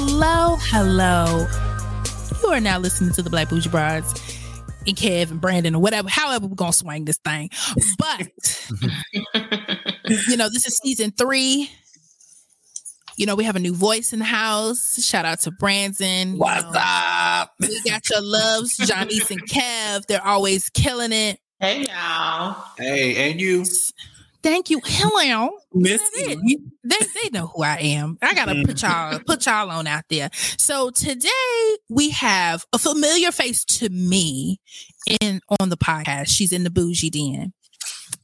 Well, hello, hello. You are now listening to the Black Bougie Brides and Kev and Brandon or whatever, however we're gonna swing this thing. But you know, this is season three. You know, we have a new voice in the house. Shout out to Brandon. What's you know, up? We got your loves, Johnny's and Kev. They're always killing it. Hey y'all. Hey, and you, Thank you. Hello. Miss They, they, they know who I am. I gotta put mm. y'all put y'all on out there. So today we have a familiar face to me in on the podcast. She's in the bougie den.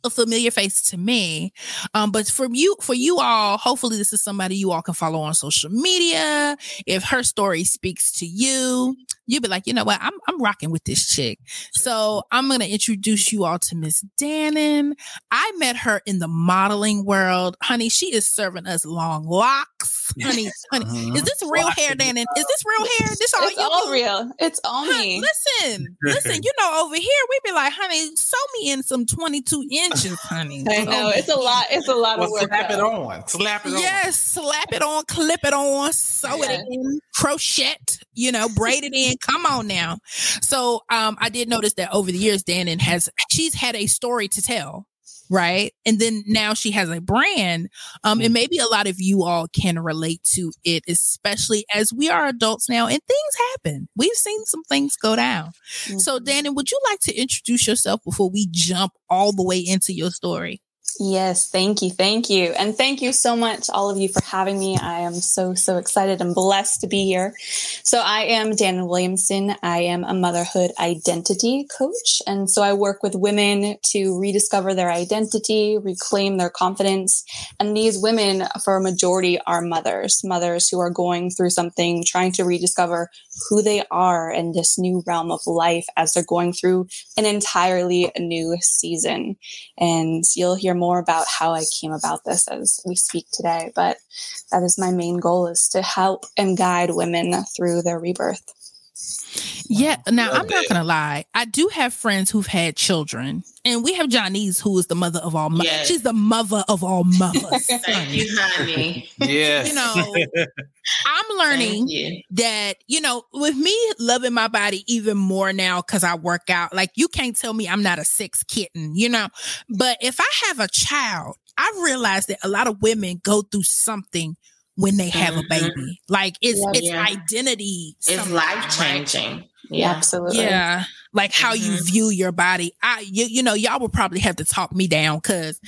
A familiar face to me. Um, but for you, for you all, hopefully this is somebody you all can follow on social media. If her story speaks to you, you'll be like, you know what, I'm I'm rocking with this chick. So I'm gonna introduce you all to Miss Dannon. I met her in the modeling world. Honey, she is serving us long locks. Honey, honey. Is this real hair, Dannon? Is this real hair? This all It's you all real. It's all Huh, me. listen, listen, you know, over here we'd be like, honey, sew me in some 22 inches, honey. I know it's a lot. It's a lot of work. slap it on. Slap it on. Yes, slap it on, clip it on, sew Yeah. it in, crochet, you know, braid it in. Come on now. So um I did notice that over the years, Dannon has she's had a story to tell. Right. And then now she has a brand. Um, and maybe a lot of you all can relate to it, especially as we are adults now and things happen. We've seen some things go down. So, Mhm. Dannon, would you like to introduce yourself before we jump all the way into your story? Yes, thank you, thank you, and thank you so much, all of you, for having me. I am so so excited and blessed to be here. So I am Dan Williamson. I am a motherhood identity coach, and so I work with women to rediscover their identity, reclaim their confidence. And these women, for a majority, are mothers, mothers who are going through something, trying to rediscover who they are in this new realm of life as they're going through an entirely new season and you'll hear more about how I came about this as we speak today. But that is my main goal is to help and guide women through their rebirth. Yeah. Now, Love I'm not going to lie. I do have friends who've had children, and we have Johnny's, who is the mother of all mothers. Yes. She's the mother of all mothers. Thank you, honey. yeah. You know, I'm learning you. that, you know, with me loving my body even more now because I work out, like you can't tell me I'm not a sex kitten, you know. But if I have a child, I realize that a lot of women go through something when they have a Mhm. baby. Like it's Yeah. it's Yeah. identity. It's something, life right? changing. Yeah. Absolutely. Yeah, like how you Mhm. view your body. I, you, you know, y'all would probably have to talk me down because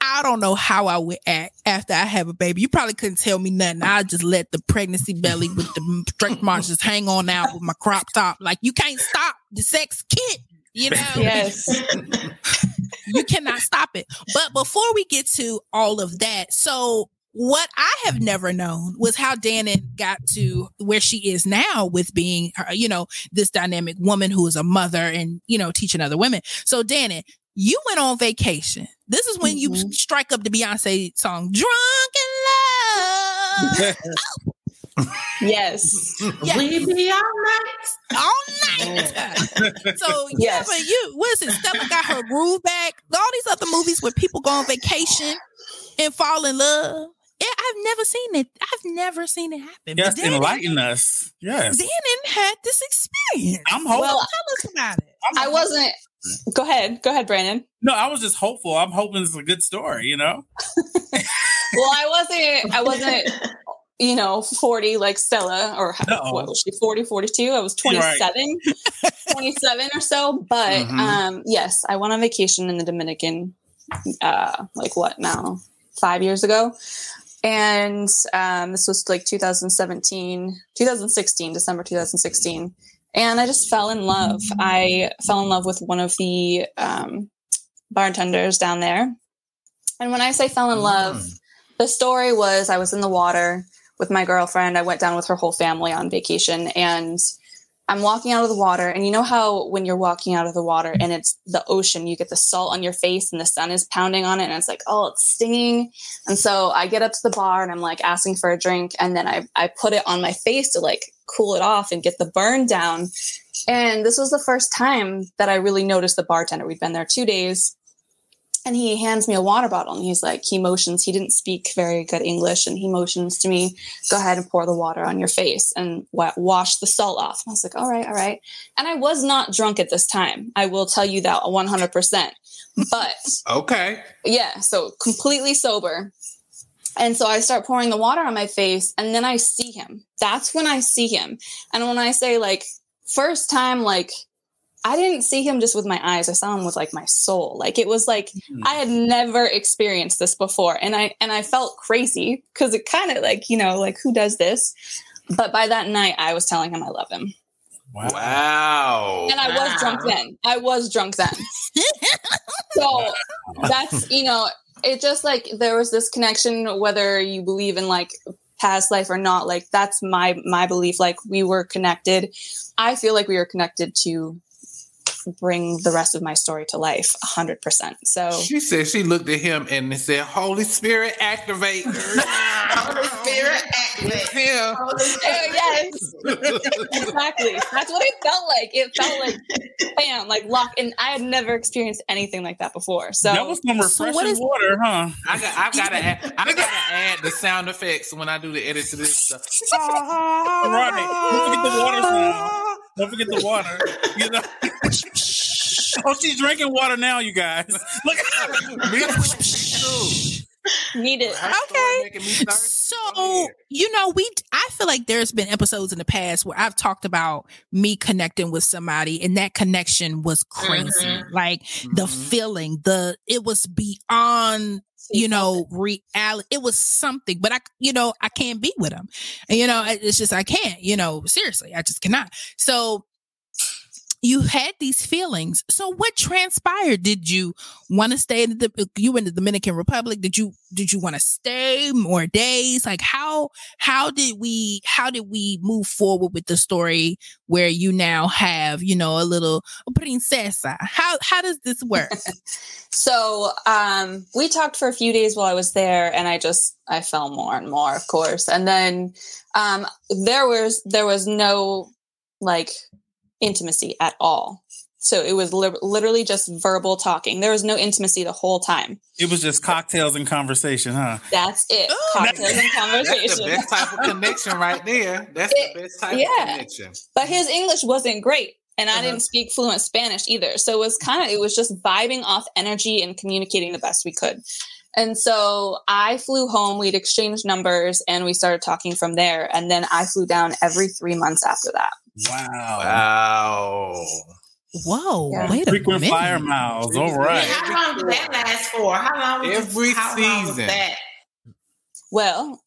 I don't know how I would act after I have a baby. You probably couldn't tell me nothing. I just let the pregnancy belly with the straight marks just hang on out with my crop top. Like you can't stop the sex kid. You know, Yes. you cannot stop it. But before we get to all of that, so what I have never known was how Dannon got to where she is now with being, her, you know, this dynamic woman who is a mother and, you know, teaching other women. So, Dannon, you went on vacation. This is when you Mhm. strike up the Beyonce song, Drunk in Love. Yes. Yeah. We be all night. all night. so Yes. yeah, but you what is it? Stella got her groove back. All these other movies where people go on vacation and fall in love. Yeah, I've never seen it. I've never seen it happen. Yes, but Dannon, enlighten us. Yes. Dannon had this experience. I'm hopeful. Well, Tell us about it. I'm I wasn't. Go ahead. Go ahead, Brandon. No, I was just hopeful. I'm hoping it's a good story, you know? Well, I wasn't. I wasn't. You know, 40 like Stella, or Uh-oh. what was she, 40, 42? I was You're right. 27, 27 or so. But Mhm. um, yes, I went on vacation in the Dominican, uh, like what now, five years ago. And um, this was like 2017, 2016, December 2016. And I just fell in love. I fell in love with one of the um, bartenders down there. And when I say fell in love, Mm. the story was I was in the water with my girlfriend. I went down with her whole family on vacation and I'm walking out of the water. And you know how when you're walking out of the water and it's the ocean, you get the salt on your face and the sun is pounding on it and it's like, oh, it's stinging. And so I get up to the bar and I'm like asking for a drink. And then I, I put it on my face to like cool it off and get the burn down. And this was the first time that I really noticed the bartender. We'd been there two days. And he hands me a water bottle and he's like he motions he didn't speak very good english and he motions to me go ahead and pour the water on your face and wa- wash the salt off. And i was like all right all right. And i was not drunk at this time i will tell you that 100% but Okay. yeah so completely sober. And so i start pouring the water on my face and then i see him. That's when i see him. And when i say like first time like I didn't see him just with my eyes. I saw him with like my soul. Like it was like Mhm. I had never experienced this before. And I and I felt crazy because it kind of like, you know, like who does this? But by that night I was telling him I love him. Wow. Wow. And I was drunk then. I was drunk then. so that's, you know, it just like there was this connection whether you believe in like past life or not like that's my my belief like we were connected i feel like we were connected to bring the rest of my story to life 100% so She said she looked at him and said, Holy Spirit, activate. Holy Spirit, activate. Him. Holy Oh, Spirit. yes exactly that's what it felt like it felt like bam like lock and i had never experienced anything like that before so that was some So refreshing what is- water, huh? I got I gotta add, I gotta add the sound effects when I do the edit to this stuff. Right. Don't forget the water sound. Don't forget the water. You know. oh, she's drinking water now, you guys. Look at. Me too. need it Her story making me thirsty. Go So, ahead. you know, we I feel like there's been episodes in the past where I've talked about me connecting with somebody and that connection was crazy. Mhm. Like the Mhm. feeling, the it was beyond, you know, reality. It was something, but I you know, I can't be with him. And you know, it's just I can't, you know, seriously, I just cannot. So you had these feelings. So what transpired? Did you want to stay in the you in the Dominican Republic? Did you did you want to stay more days? Like how how did we how did we move forward with the story where you now have, you know, a little princesa? How how does this work? So um, we talked for a few days while I was there, and I just I fell more and more, of course. And then um, there was there was no like intimacy at all. So it was li- literally just verbal talking. There was no intimacy the whole time. It was just cocktails and conversation, huh? That's it. Oh, Cocktails and That's the conversation. best type of connection right there. That's It- the best type yeah. of connection. But his English wasn't great. And I Uh-huh. didn't speak fluent Spanish either. So it was kind of, it was just vibing off energy and communicating the best we could. And so I flew home, we'd exchanged numbers and we started talking from there. And then I flew down every three months after that. Wow. Wow. Whoa, Yeah. wait a Frequent minute. flyer miles. All Yeah, right. how long did that last for? How long? Was Every how long was season. that? Well,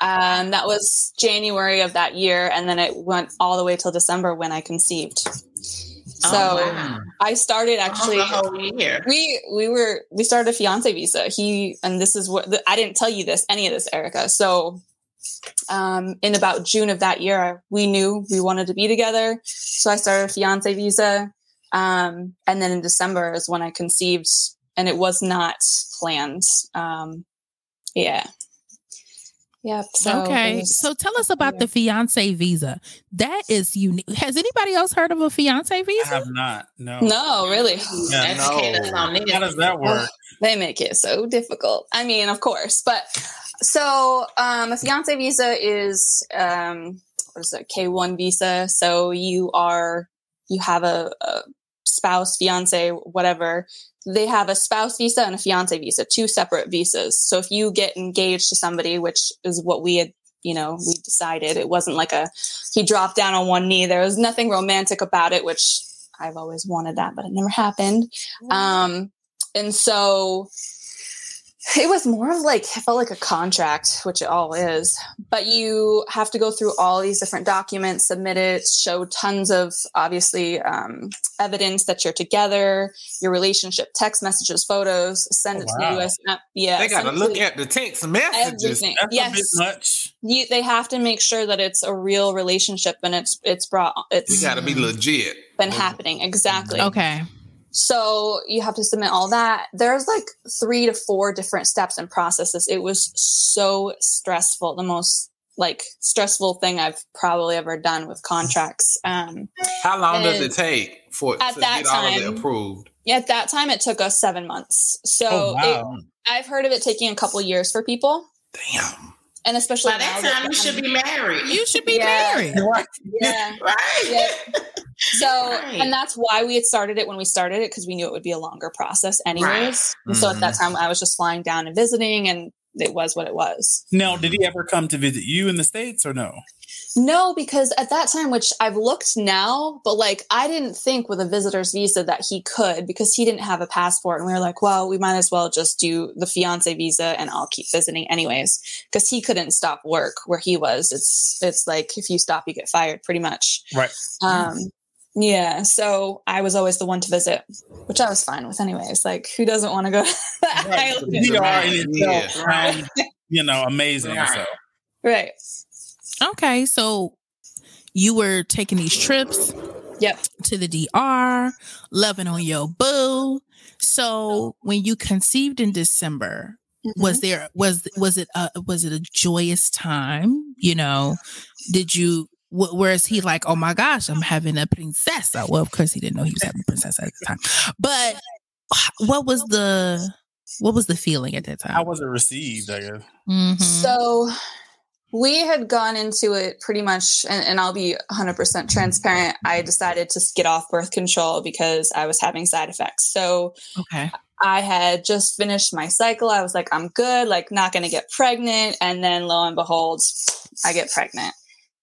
um, that was January of that year. And then it went all the way till December when I conceived. So Oh, wow. I started actually. Almost a whole year. we we were we started a fiance visa he and this is what i didn't tell you this any of this erica so um in about june of that year we knew we wanted to be together so i started a fiance visa um and then in december is when i conceived and it was not planned um yeah yep so okay. was- So tell us about yeah. the fiance visa. That is unique. Has anybody else heard of a fiance visa? I visa? have not. No. no really Yeah, no. How does that work? they make it so difficult. I mean, of course, but so um, a fiance visa is um, what is it? K one visa. So you are you have a, a spouse, fiance, whatever. They have a spouse visa and a fiance visa, two separate visas. So if you get engaged to somebody, which is what we had, you know, we decided it wasn't like a he dropped down on one knee. There was nothing romantic about it, which I've always wanted that, but it never happened. Um, and so it was more of like it felt like a contract which it all is but you have to go through all these different documents submit it show tons of obviously um, evidence that you're together your relationship text messages photos send Oh, it to the us uh, yeah They gotta send it to look at the text messages. everything That's yes a bit much. you, they have to make sure that it's a real relationship and it's it's brought it's You gotta be legit. been happening exactly Okay. So you have to submit all that. There's like three to four different steps and processes. It was so stressful, the most like stressful thing I've probably ever done with contracts. Um, How long does it take for at to that get all of it time- approved? at that time, it took us seven months. So Oh, it. I've heard of it taking a couple years for people, Damn. and especially By that now time, you should be married. You should be Yeah. married. Right. yeah. right. Yeah. So, Right. and that's why we had started it when we started it because we knew it would be a longer process, anyways. And so at that time, I was just flying down and visiting, and it was what it was. Now, did he ever come to visit you in the States or no? No, because at that time, which I've looked now, but like I didn't think with a visitor's visa that he could because he didn't have a passport. And we were like, well, we might as well just do the fiance visa and I'll keep visiting anyways. Because he couldn't stop work where he was. It's it's like if you stop, you get fired pretty much. Right. Um yeah. So I was always the one to visit, which I was fine with anyways. Like who doesn't want to go to the Right. island? We are in Yeah. itself, um, you know, amazing. Right. So. Right. Okay, so you were taking these trips Yep. to the DR, loving on your boo. So when you conceived in December, was there was was it a, was it a joyous time? You know, did you? Wh- Whereas he like, oh my gosh, I'm having a princess. Well, of course he didn't know he was having a princess at the time. But what was the what was the feeling at that time? How was it received? I guess. Mhm. So we had gone into it pretty much, and, and I'll be 100% transparent. I decided to get off birth control because I was having side effects. So okay. I had just finished my cycle. I was like, I'm good, like, not going to get pregnant. And then lo and behold, I get pregnant.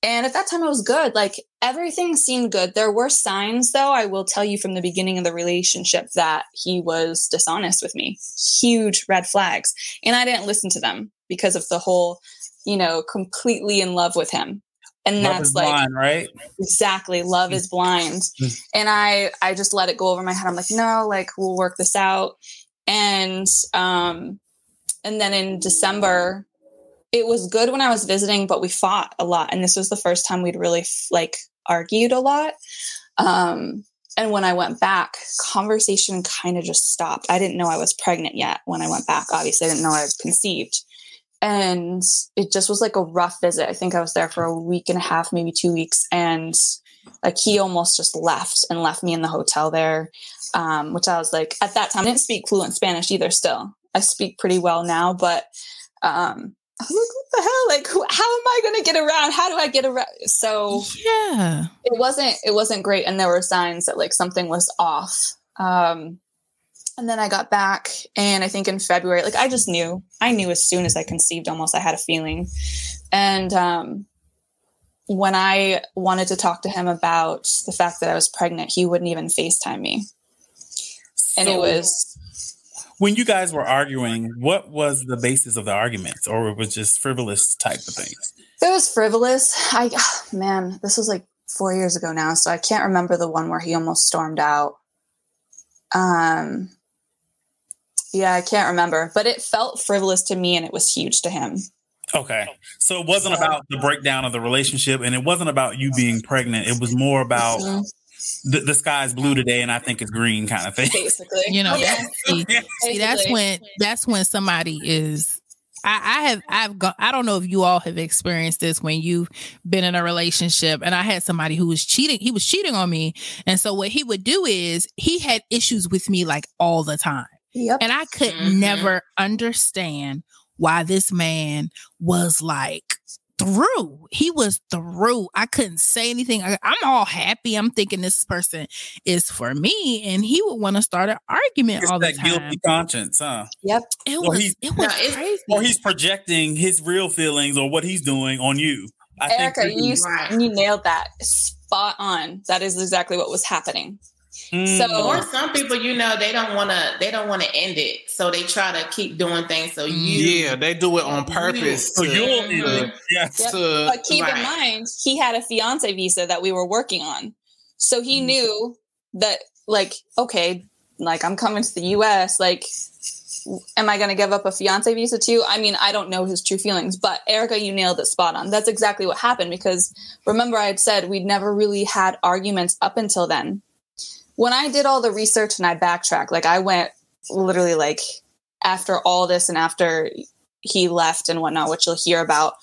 And at that time, I was good. Like, everything seemed good. There were signs, though, I will tell you from the beginning of the relationship that he was dishonest with me. Huge red flags. And I didn't listen to them because of the whole, you know, completely in love with him. And Love that's like, blind, right? exactly love is blind Mm. and i i just let it go over my head i'm like no like we'll work this out and um and then in december it was good when i was visiting but we fought a lot and this was the first time we'd really like argued a lot um and when i went back conversation kind of just stopped i didn't know i was pregnant yet when i went back obviously i didn't know i was conceived and it just was like a rough visit. I think I was there for a week and a half, maybe two weeks, and like he almost just left and left me in the hotel there, um, which I was like at that time I didn't speak fluent Spanish either. Still, I speak pretty well now, but um, I'm like, what the hell? Like, who, how am I going to get around? How do I get around? So Yeah. it wasn't it wasn't great, and there were signs that like something was off. Um, and then I got back, and I think in February, like I just knew, I knew as soon as I conceived, almost I had a feeling. And um, when I wanted to talk to him about the fact that I was pregnant, he wouldn't even FaceTime me, and it was when you guys were arguing. What was the basis of the arguments, or it was just frivolous type of things? it was frivolous. I man, this was like four years ago now, so I can't remember the one where he almost stormed out. Um, yeah, I can't remember, but it felt frivolous to me, and it was huge to him. Okay, so it wasn't about the breakdown of the relationship, and it wasn't about you being pregnant. It was more about Mhm. The, the sky's blue today, and I think it's green kind of thing. Basically, You know, yeah, see, See, that's when that's when somebody is. I, I have I've gone. I don't know if you all have experienced this when you've been in a relationship, and I had somebody who was cheating. He was cheating on me, and so what he would do is he had issues with me like all the time, Yep. and I could Mhm. never understand why this man was like through. He was through. I couldn't say anything. I, I'm all happy. I'm thinking this person is for me, and he would want to start an argument It's all the that time. guilty conscience, huh? Yep. It Or was he's- it was No, crazy. Or he's projecting his real feelings or what he's doing on you. I Erica, think you Right. you nailed that spot on. That is exactly what was happening. Mm. So- Or some people, you know, they don't want to. They don't want to end it, so they try to keep doing things. So you, Yeah, they do it on purpose. so to- you'll Mhm. end it. Yes. Yep. to- But keep in mind, he had a fiance visa that we were working on. So he knew that, like, okay, like I'm coming to the US, like, am I going to give up a fiance visa too? I mean, I don't know his true feelings, but Erica, you nailed it spot on. That's exactly what happened because remember, I had said we'd never really had arguments up until then. When I did all the research and I backtracked, like, I went literally like after all this and after he left and whatnot, which you'll hear about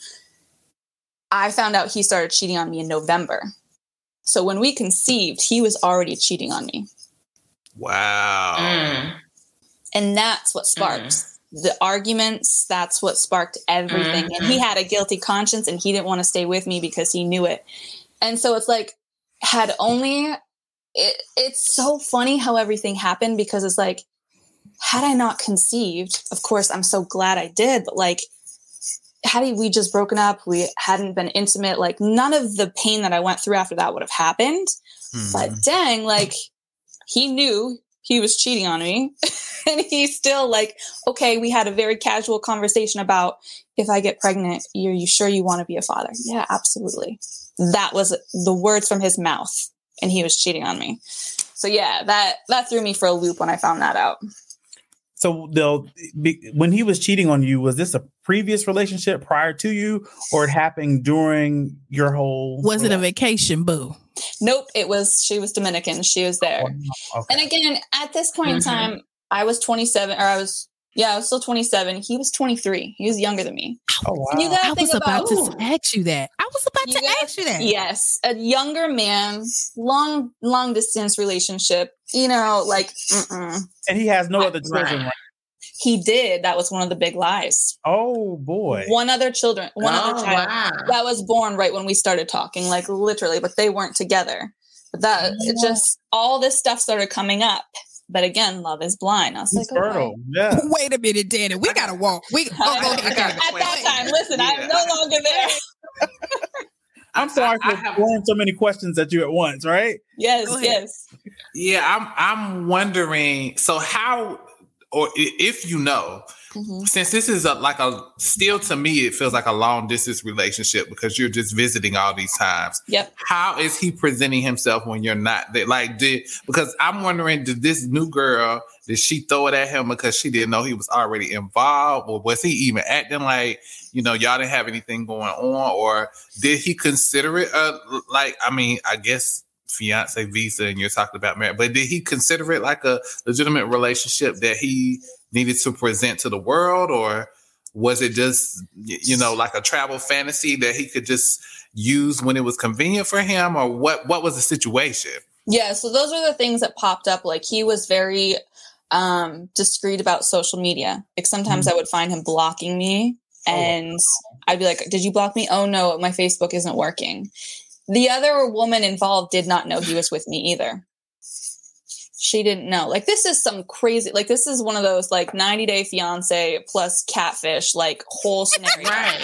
I found out he started cheating on me in November. So when we conceived, he was already cheating on me. Wow. Mm. And that's what sparked the arguments. That's what sparked everything. And he had a guilty conscience and he didn't want to stay with me because he knew it. And so it's like, had only, it, it's so funny how everything happened because it's like, had I not conceived, of course, I'm so glad I did, but like, had we just broken up, we hadn't been intimate, like none of the pain that I went through after that would have happened. Hmm. But dang, like he knew he was cheating on me. and he's still like, okay, we had a very casual conversation about if I get pregnant, are you sure you want to be a father? Yeah, absolutely. That was the words from his mouth. And he was cheating on me. So yeah, that that threw me for a loop when I found that out. So they'll be, when he was cheating on you, was this a previous relationship prior to you, or it happened during your whole? Was it a vacation, boo? Nope, it was she was Dominican. She was there. Okay. And again, at this point Mhm. in time, I was 27 or I was yeah, I was still 27. He was 23. He was younger than me. Oh wow! You gotta I think was about about to ask you that. I was about You to gotta- ask you that. Yes, a younger man, long long distance relationship. You know, like mm-mm. and he has no I- other children. right. Right. he did. That was one of the big lies. Oh boy! One other children, one oh, other child wow. that was born right when we started talking, like literally, but they weren't together. But that it Oh. just all this stuff started coming up. But again, love is blind. I was He's like, okay. fertile. Yeah. Wait a minute, Danny. We gotta walk. We oh, go I- ahead. I got- At that Wait. time, listen, I'm no longer there. I'm sorry I- I for have- throwing so many questions at you at once. Right? Yes, yes. Yeah, I'm I'm wondering. So how, or if you know, Mhm. since this is a like a still to me, it feels like a long distance relationship because you're just visiting all these times. Yep. How is he presenting himself when you're not there? Like, did because I'm wondering, did this new girl did she throw it at him because she didn't know he was already involved, or was he even acting like you know y'all didn't have anything going on, or did he consider it a like? I mean, I guess fiance visa, and you're talking about marriage, but did he consider it like a legitimate relationship that he needed to present to the world, or was it just you know like a travel fantasy that he could just use when it was convenient for him, or what? What was the situation? Yeah, so those are the things that popped up. Like he was very um discreet about social media. Like sometimes I would find him blocking me Oh, and I'd be like, Did you block me? Oh no, my Facebook isn't working. The other woman involved did not know he was with me either. She didn't know. Like this is some crazy like this is one of those like 90 day fiance plus catfish like whole scenario. Right.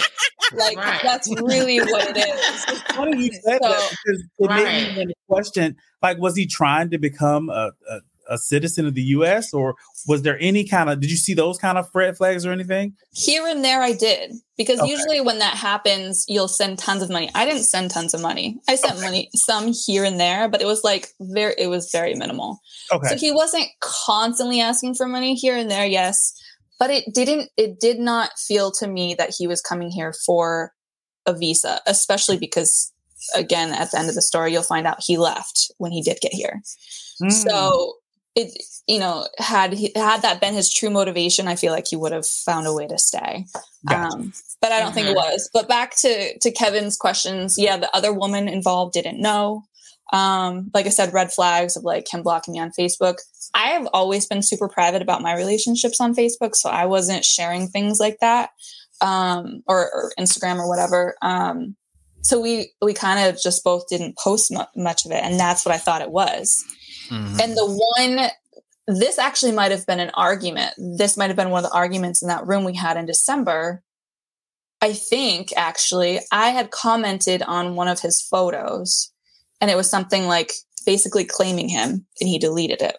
Like Right. that's really what it is. Funny you said that So- because it made me question: like, was he trying to become a, a a citizen of the U.S. or was there any kind of? Did you see those kind of red flags or anything? Here and there, I did because Okay. usually when that happens, you'll send tons of money. I didn't send tons of money. I sent money some here and there, but it was like very, it was very minimal. Okay. So he wasn't constantly asking for money here and there, yes, but it didn't. It did not feel to me that he was coming here for a visa, especially because, again, at the end of the story, you'll find out he left when he did get here. Mm. So it, you know, had he had that been his true motivation, I feel like he would have found a way to stay. Gotcha. Um, but I don't think it was. But back to to Kevin's questions, yeah, the other woman involved didn't know. Um, like I said, red flags of like him blocking me on Facebook. I have always been super private about my relationships on Facebook, so I wasn't sharing things like that, um, or, or Instagram or whatever. Um, so we we kind of just both didn't post mu- much of it, and that's what I thought it was. Mhm. And the one, this actually might have been an argument. This might have been one of the arguments in that room we had in December. I think actually, I had commented on one of his photos, and it was something like basically claiming him, and he deleted it.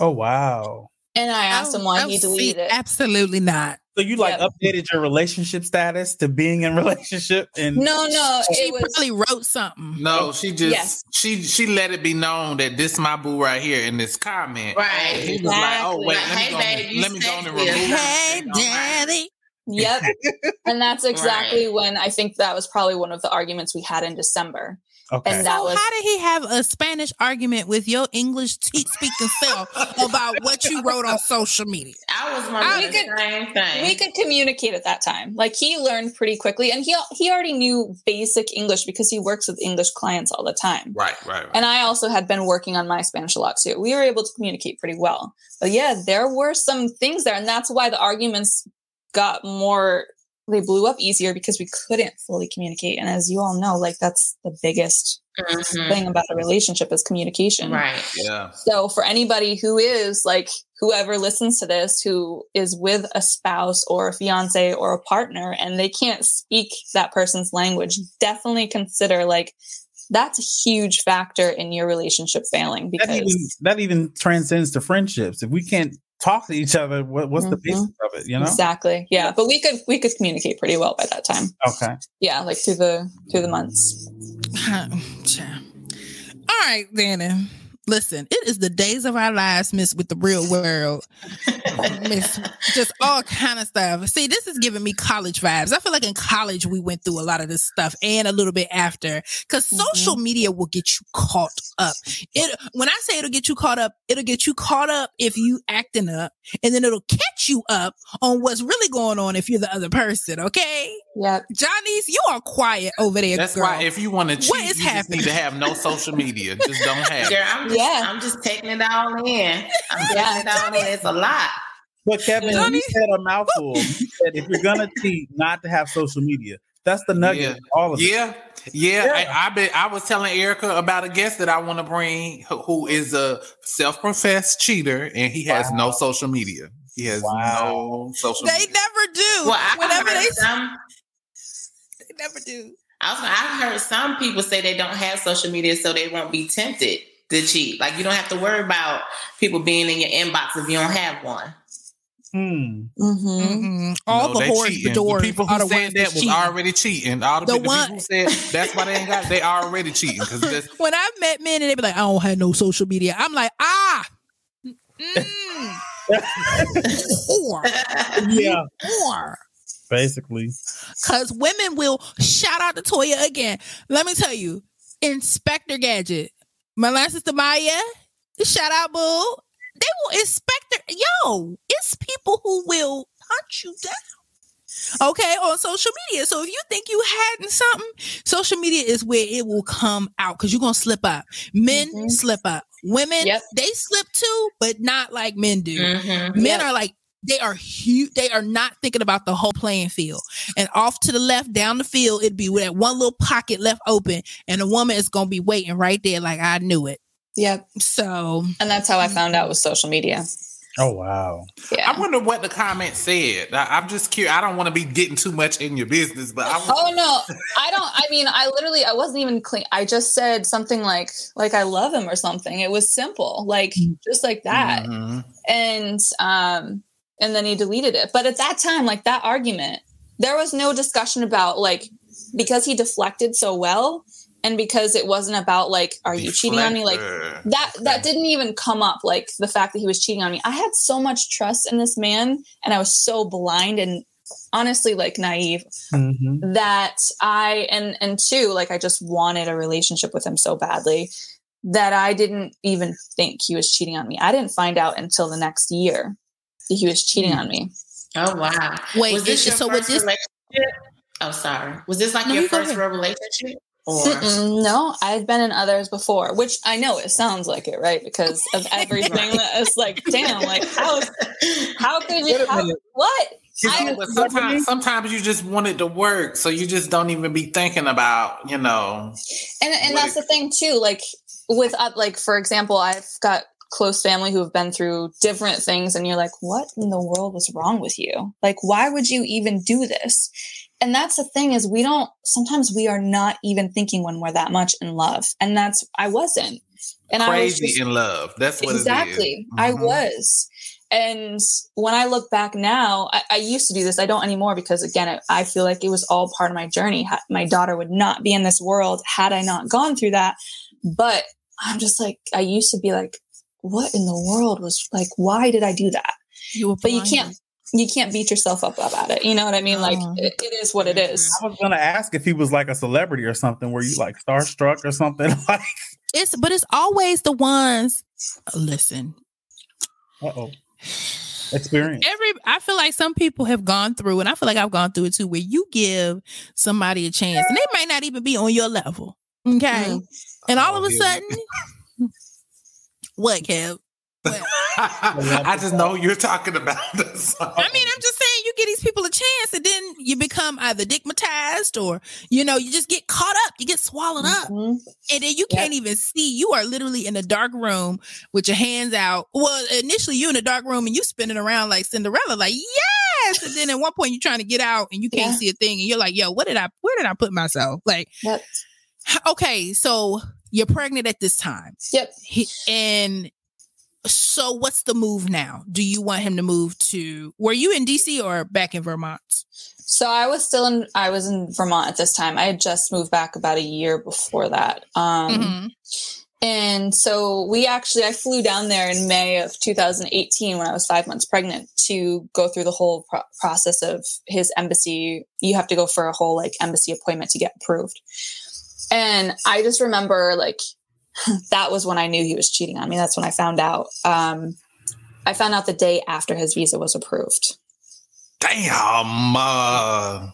oh wow. And I asked oh, him why Oh, he see, deleted it. Absolutely not. So you like Yep. updated your relationship status to being in relationship and No, no, She it was probably wrote something. No, she just Yes. she she let it be known that this my boo right here in this comment. Right. And he was like, "Oh wait, Like, let me hey, go, babe, let me go and remove it." Hey, daddy. Yep. and that's exactly when I think that was probably one of the arguments we had in December. Okay. And that so was how did he have a Spanish argument with your English te- speaking self about what you wrote on social media? I was I- wondering we the could- same thing. we could communicate at that time. Like he learned pretty quickly, and he he already knew basic English because he works with English clients all the time. Right, right, right. And I also had been working on my Spanish a lot too. We were able to communicate pretty well. But yeah, there were some things there. And that's why the arguments got more, they blew up easier because we couldn't fully communicate. And as you all know, like that's the biggest Mhm. thing about a relationship is communication. Right. yeah. So for anybody who is like whoever listens to this who is with a spouse or a fiance or a partner and they can't speak that person's language, definitely consider like that's a huge factor in your relationship failing that even because that even transcends to friendships. If we can't talk to each other, what, what's the Mhm. basis of it? You know? exactly yeah but we could we could communicate pretty well by that time Okay. yeah like through the through the months Child. All right, Danny. Listen, it is the days of our lives, Miss, with the real world. Miss, just all kind of stuff. See, this is giving me college vibes. I feel like in college we went through a lot of this stuff and a little bit after because Mhm. social media will get you caught up. It when I say it'll get you caught up, it'll get you caught up if you acting up, and then it'll catch you up on what's really going on if you're the other person. Okay, yeah Johnny's, you are quiet over there. That's girl. why if you want to cheat, What you is just happening? need to have no social media. Just don't have. Girl, it. I'm just, Yeah. I'm just taking it all in. I'm taking Yeah. it all in. It's a lot. But Kevin, Johnny- you said a mouthful. You said if you're gonna cheat, not to have social media. That's the nugget. Yeah. of All of it. Yeah, yeah. Yeah. I, I been. I was telling Erica about a guest that I want to bring, who- who is a self-professed cheater, and he has no social media. He has Wow. no social. Media. They media. never do. Well, I Whenever heard they, some. they never do. I was. I heard some people say they don't have social media, so they won't be tempted to cheat. Like you don't have to worry about people being in your inbox if you don't have one. Hmm. mm-hmm. Mm-mm. All No, the they whores, cheating. the doors, people are who the said that was cheating. already cheating. All the, The people one- who said that's why they ain't got. They already cheating because When I've met men and they be like, I don't have no social media, I'm like, ah, mm, or, Yeah. or. Basically. Because women will shout out to Toya again. Let me tell you, Inspector Gadget, my last sister Maya, shout out, boo. They will Inspector, yo, it's people who will hunt you down. Okay, on social media. So if you think you had something, social media is where it will come out because you're gonna slip up. Men Mhm. slip up. Women, Yep. they slip too, but not like men do. Mhm. Men Yep. are like they are huge. They are not thinking about the whole playing field. And off to the left, down the field, it'd be with that one little pocket left open, and the woman is gonna be waiting right there, like I knew it. Yep So and that's how i found out with social media Oh wow. yeah I wonder what the comment said. I, I'm just curious. I don't want to be getting too much in your business, but I Oh no, I don't. I mean, I literally, I wasn't even clean. I just said something like, like I love him or something. It was simple, like just like that. Mhm. And um, and then he deleted it. But at that time, like that argument, there was no discussion about like because he deflected so well, and because it wasn't about like, are you cheating on me? Like that that didn't even come up like the fact that he was cheating on me i had so much trust in this man and i was so blind and honestly like naive Mhm. that i and and two like i just wanted a relationship with him so badly that i didn't even think he was cheating on me i didn't find out until the next year that he was cheating on me Oh wow. wait, was this it- your so with first this, relationship? Oh, sorry. Was this like No, your you first real relationship? Or no i've been in others before which i know it sounds like it right? Because of everything that is like damn like how how could you how, what? I- sometimes, sometimes you just want it to work, so you just don't even be thinking about, you know. and and What that's it- the thing too like with uh, like for example i've got close family who have been through different things and you're like what in the world was wrong with you? Like why would you even do this and that's the thing is we don't sometimes we are not even thinking when we're that much in love. And that's i wasn't. And i was crazy just, in love. That's what exactly it is. i mm-hmm. was. And when i look back now I, I used to do this. I don't anymore because again it, i feel like it was all part of my journey. My daughter would not be in this world had i not gone through that. But i'm just like i used to be like what in the world was like why did i do that? You were but you can't you can't beat yourself up about it. You know what I mean? Like Oh. it, it is what it is. I was gonna ask if he was like a celebrity or something. Were you like starstruck or something? Like, It's but it's always the ones. Listen, uh oh, experience. every I feel like some people have gone through, and I feel like I've gone through it too, where you give somebody a chance, and they might not even be on your level. Okay, Mm. and all Oh, of a here sudden, what, Kev? What? I just know you're talking about this. I mean, I'm just saying, you give these people a chance, and then you become either digmatized or you know, you just get caught up, you get swallowed up. Mhm. And then you can't even see. You are literally in a dark room with your hands out. Well, initially you're in a dark room and you're spinning around like Cinderella, like yes. And then at one point you're trying to get out and you can't Yeah. see a thing, and you're like, yo, what did I? Where did I put myself? Like, Yep. okay, so you're pregnant at this time, Yep. he, and so what's the move now? Do you want him to move to? Were you in DC or back in Vermont? So I was still in I was in Vermont at this time. I had just moved back about a year before that. Um Mhm. and so we actually I flew down there in May of 2018 when I was 5 months pregnant to go through the whole pro- process of his embassy. You have to go for a whole like embassy appointment to get approved. And I just remember like that was when I knew he was cheating on me. That's when I found out. Um I found out the day after his visa was approved. Damn. Uh,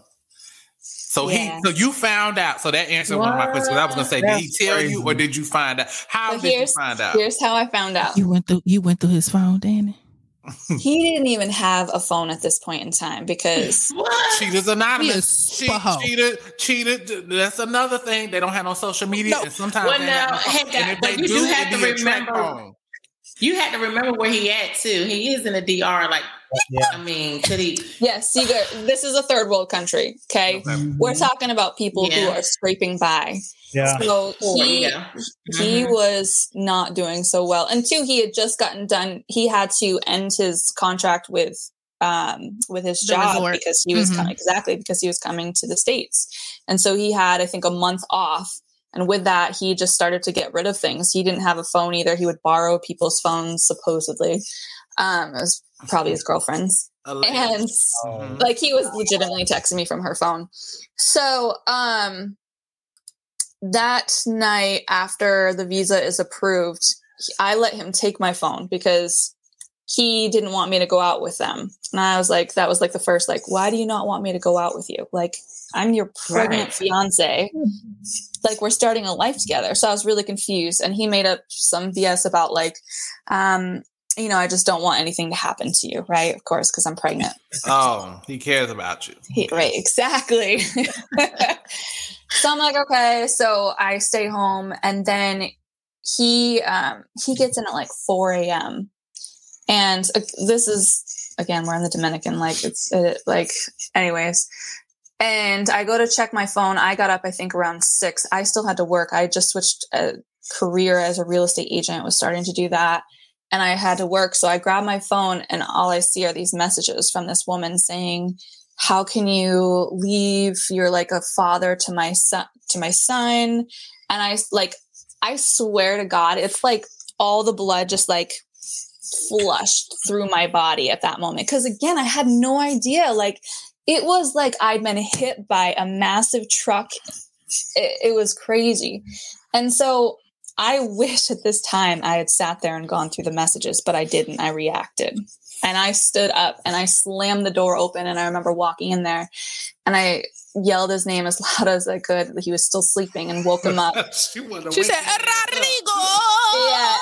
so Yeah. he, so you found out. So that answered one of my questions. I was gonna say, did he That's tell you, or did you find out? How But did you find out? Here's how I found out. You went through. You went through his phone, Danny. He didn't even have a phone at this point in time because What? Cheaters He anonymous. is Cheat, spo- cheated, cheated. That's another thing. They don't have no social media, No. and sometimes Well, they now, have no- hey, and guys, if but they you do have to be a track remember- phone. You had to remember where he at too. He is in the DR. Like, Yeah. I mean, could he? yes, you got, this is a third world country. Okay, we're talking about people who are scraping by. Yeah. So he yeah. he Mhm. was not doing so well, and two, he had just gotten done. He had to end his contract with um with his The job resort. because he was Mhm. coming exactly because he was coming to the states, and so he had I think a month off. And with that, he just started to get rid of things. He didn't have a phone either. He would borrow people's phones, supposedly. Um, it was probably his girlfriend's. And like he was legitimately texting me from her phone so um that night after the visa is approved i let him take my phone because he didn't want me to go out with them and i was like that was like the first like why do you not want me to go out with you like i'm your pregnant Right. fiance like we're starting a life together so i was really confused and he made up some bs about like um you know i just don't want anything to happen to you right of course because i'm pregnant Oh, he cares about you. he, right, exactly. so I'm like, okay. So I stay home, and then he um, he gets in at like 4 a.m. And uh, this is again, we're in the Dominican. Like it's uh, like, anyways. And I go to check my phone. I got up, I think, around six. I still had to work. I just switched a career as a real estate agent. Was starting to do that and I had to work. So I grabbed my phone and all I see are these messages from this woman saying, how can you leave? You're like a father to my son, to my son. And I like, I swear to God, it's like all the blood just like flushed through my body at that moment. Cause again, I had no idea. Like it was like I'd been hit by a massive truck. It, it was crazy. And so I wish at this time I had sat there and gone through the messages, but I didn't. I reacted. And I stood up and I slammed the door open. And I remember walking in there and I yelled his name as loud as I could. He was still sleeping and woke him up. she She said, him. Rodrigo. Yeah.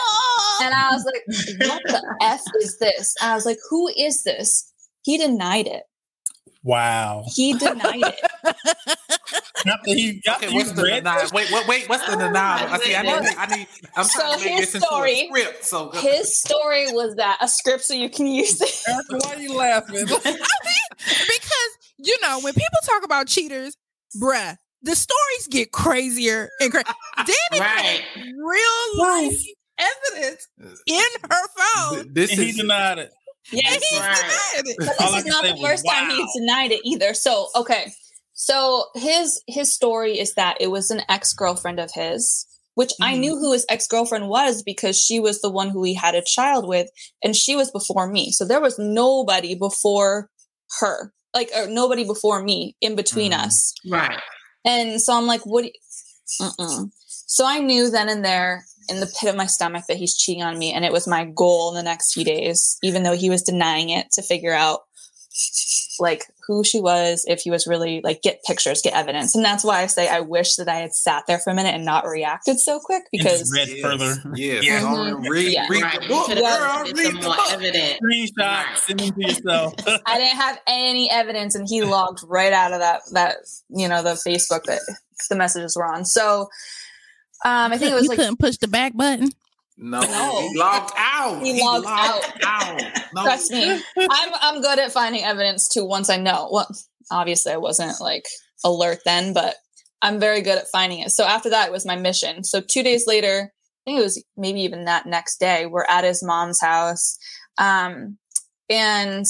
And I was like, what the F is this? And I was like, who is this? He denied it. Wow. He denied it. After he got Okay, what's the denial? Wait, wait, wait. What's the Oh, denial? my I see. I need. I need. I'm So trying to make his this into story- a script. So His story was that a script so you can use it. Why are you laughing? because you know when people talk about cheaters, bruh, the stories get crazier and crazy. Danny Right. had real life evidence in her phone. this and he denied it. And Yes. he's Right. denied it. But this is not say the was, first time wow. he's denied it either. So, okay. So his his story is that it was an ex-girlfriend of his which I Mhm. knew who his ex girlfriend was because she was the one who he had a child with, and she was before me. So there was nobody before her, like or nobody before me in between Mhm. us. Right. And so I'm like, what? do you- Mm-mm. So I knew then and there in the pit of my stomach that he's cheating on me. And it was my goal in the next few days, even though he was denying it, to figure out like who she was, if he was really like get pictures, get evidence. And that's why I say I wish that I had sat there for a minute and not reacted so quick because read Yes, further. Yes. Yeah. Mm-hmm. Go and read, Yeah. read right. the book, girl. Read the more book. evidence. Screenshot, Right. send them to yourself. I didn't have any evidence and he logged right out of that that you know the Facebook that the messages were on. So um I think it was you like couldn't push the back button. No, No. he logged out. He logged out. No. Trust me, I'm I'm good at finding evidence too. Once I know, well, obviously I wasn't like alert then, but I'm very good at finding it. So after that, it was my mission. So two days later, I think it was maybe even that next day, we're at his mom's house, um, and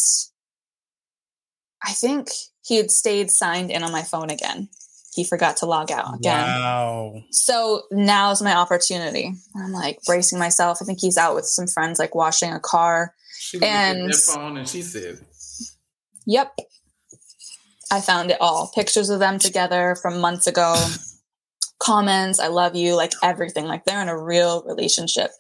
I think he had stayed signed in on my phone again. He forgot to log out again. Wow. So now's my opportunity. I'm like bracing myself. I think he's out with some friends, like washing a car. She looked at And- phone and she said, Yep. I found it all. Pictures of them together from months ago. Comments, I love you, like everything. Like they're in a real relationship.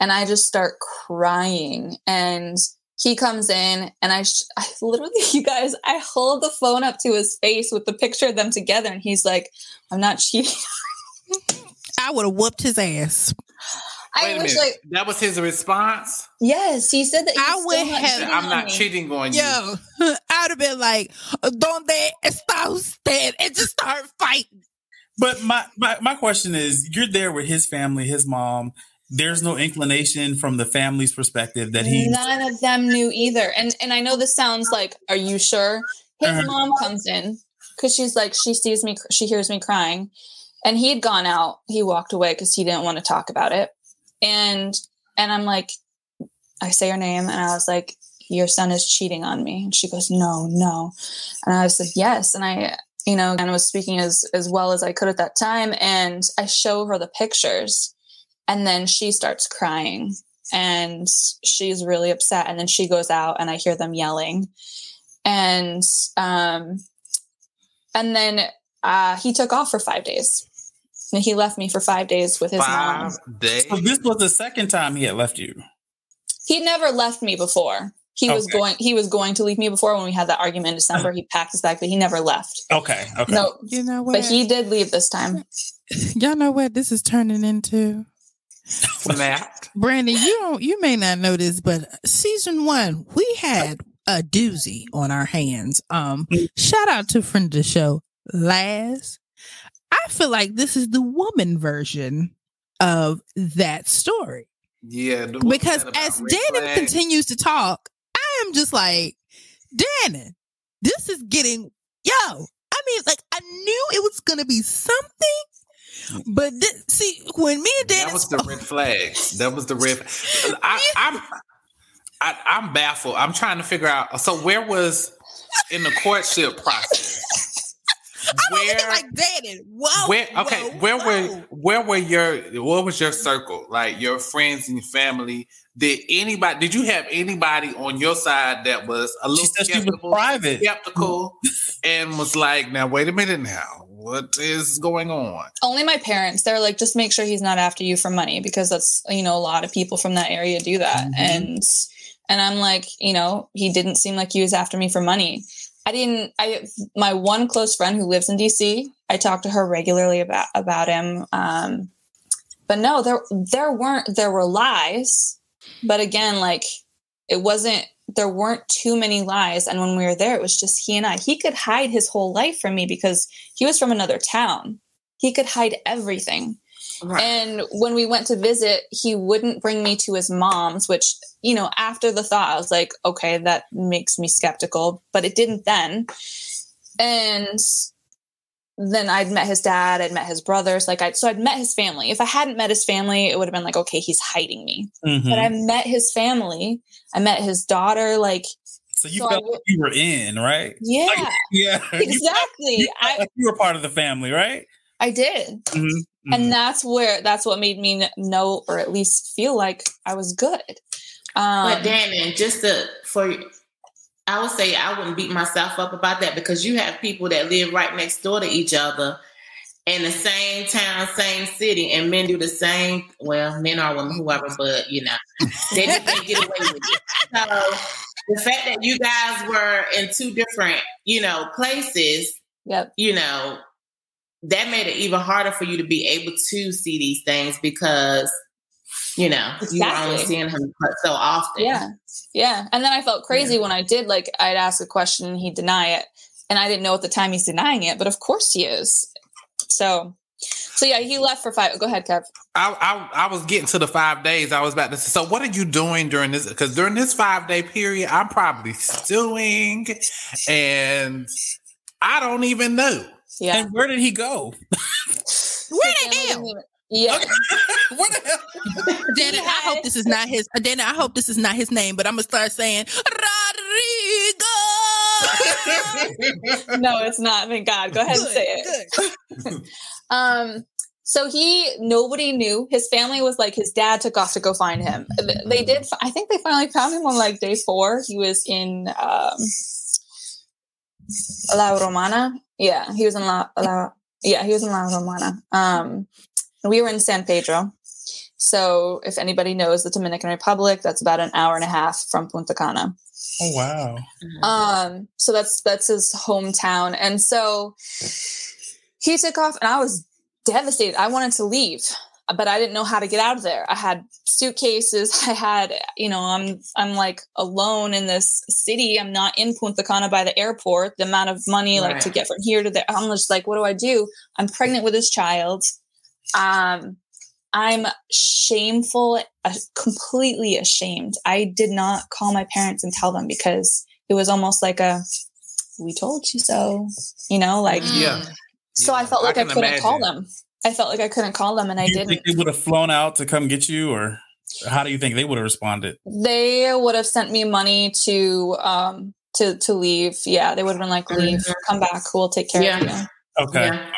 And I just start crying. And he comes in and I, sh- I literally, you guys, I hold the phone up to his face with the picture of them together. And he's like, I'm not cheating. I would have whooped his ass. Wait I a wish, minute. like, that was his response? yes, he said that he I would not have, I'm not me. cheating on you. Yo, I'd have been like, "Donde está usted?" and just start fighting. But my, my my question is, you're there with his family, his mom. There's no inclination from the family's perspective that he. None of them knew either. And and I know this sounds like, are you sure? His Uh-huh. mom comes in because she's like, she sees me, she hears me crying, and he had gone out. He walked away because he didn't want to talk about it. And and I'm like, I say her name, and I was like, your son is cheating on me. And she goes, no, no. And I said, yes. And I, you know, and I was speaking as as well as I could at that time. And I show her the pictures, and then she starts crying and she's really upset and then she goes out and i hear them yelling and um and then uh he took off for five days and he left me for five days with his mom Five days. So this was the second time he had left you. he never left me before he was going he was going to leave me before when we had that argument in december he packed his bag but he never left Okay. Okay. no You know what? but he did leave this time Y'all know what this is turning into. Snapped. Brandon, you don't, you may not know this, but season one we had a doozy on our hands. Um, shout out to friend of the show, Laz. I feel like this is the woman version of that story Yeah. because as Dannon flags. continues to talk, I am just like, Dannon, this is getting yo. I mean, like I knew it was gonna be something, but this, see, when me and Dannon That was the red flag. That was the red. I, I'm, I, I'm baffled. I'm trying to figure out. So where was in the courtship process? I'm over Where, like Dannon. Whoa. where? Okay, whoa, where were where were your what was your circle? Like your friends and family. Did anybody? Did you have anybody on your side that was a little She said she was skeptical, private. skeptical, and was like, "Now wait a minute, now what is going on?" only my parents they're like just make sure he's not after you for money because that's you know a lot of people from that area do that Mhm. and and i'm like you know he didn't seem like he was after me for money i didn't i my one close friend who lives in dc i talk to her regularly about about him um but no there there weren't there were lies but again like it wasn't there weren't too many lies. And when we were there it was just he and i. He could hide his whole life from me because he was from another town. He could hide everything. Right. and when we went to visit he wouldn't bring me to his mom's which you know after the thought i was like okay that makes me skeptical. But it didn't then. And then i'd met his dad i'd met his brothers like i so i'd met his family if i hadn't met his family it would have been like okay he's hiding me Mhm. but i met his family i met his daughter like so you so felt w- like you were in, right? yeah Yeah. You felt- exactly you felt I, like you were part of the family, right? I did. Mhm, mhm. and that's where that's what made me know or at least feel like I was good. Um, But Dannon, just to for I would say I wouldn't beat myself up about that because you have people that live right next door to each other in the same town, same city, and men do the same. Well, men or women, whoever, but you know, they just can't get away with it. So the fact that you guys were in two different, you know, places, yep. you know, that made it even harder for you to be able to see these things because, you know, you were only seeing him so often. Yeah. Yeah. And then I felt crazy when I did like I'd ask a question and he'd deny it. And I didn't know at the time he's denying it, but of course he is. So so yeah, he left for five. Go ahead, Kev. I, I I was getting to the five days. I was about to say. So, what are you doing during this? Because during this five day period, I'm probably stewing, and I don't even know. Yeah. And where did he go? Where the Family hell? didn't Yeah. Where the hell? Danny, I hope this is not his. Danny, I hope this is not his name, but I'm gonna start saying Rodrigo. no, it's not. Thank God. Go ahead and say it. Um, so he, nobody knew. His family was like, his dad took off to go find him. They did. I think they finally found him on like day four. He was in um, La Romana. Yeah, he was in La. La yeah, he was in La Romana. Um, and we were in San Pedro. So if anybody knows the Dominican Republic, that's about an hour and a half from Punta Cana. Oh wow. Um, so that's that's his hometown. And so he took off and I was devastated. I wanted to leave, but I didn't know how to get out of there. I had suitcases. I had, you know, I'm I'm like alone in this city. I'm not in Punta Cana by the airport. The amount of money like to get from here to there. I'm just like, what do I do? I'm pregnant with this child. Um I'm shameful, uh, completely ashamed. I did not call my parents and tell them because it was almost like a we told you so, you know, like Mm. Yeah. so I felt like I, can couldn't call them. I felt like I couldn't call them and I you didn't. think they would have flown out to come get you, or how do you think they would have responded? They would have sent me money to um to to leave. Yeah, they would have been like, leave, Mhm. come back, we'll take care of you. Okay. Yeah.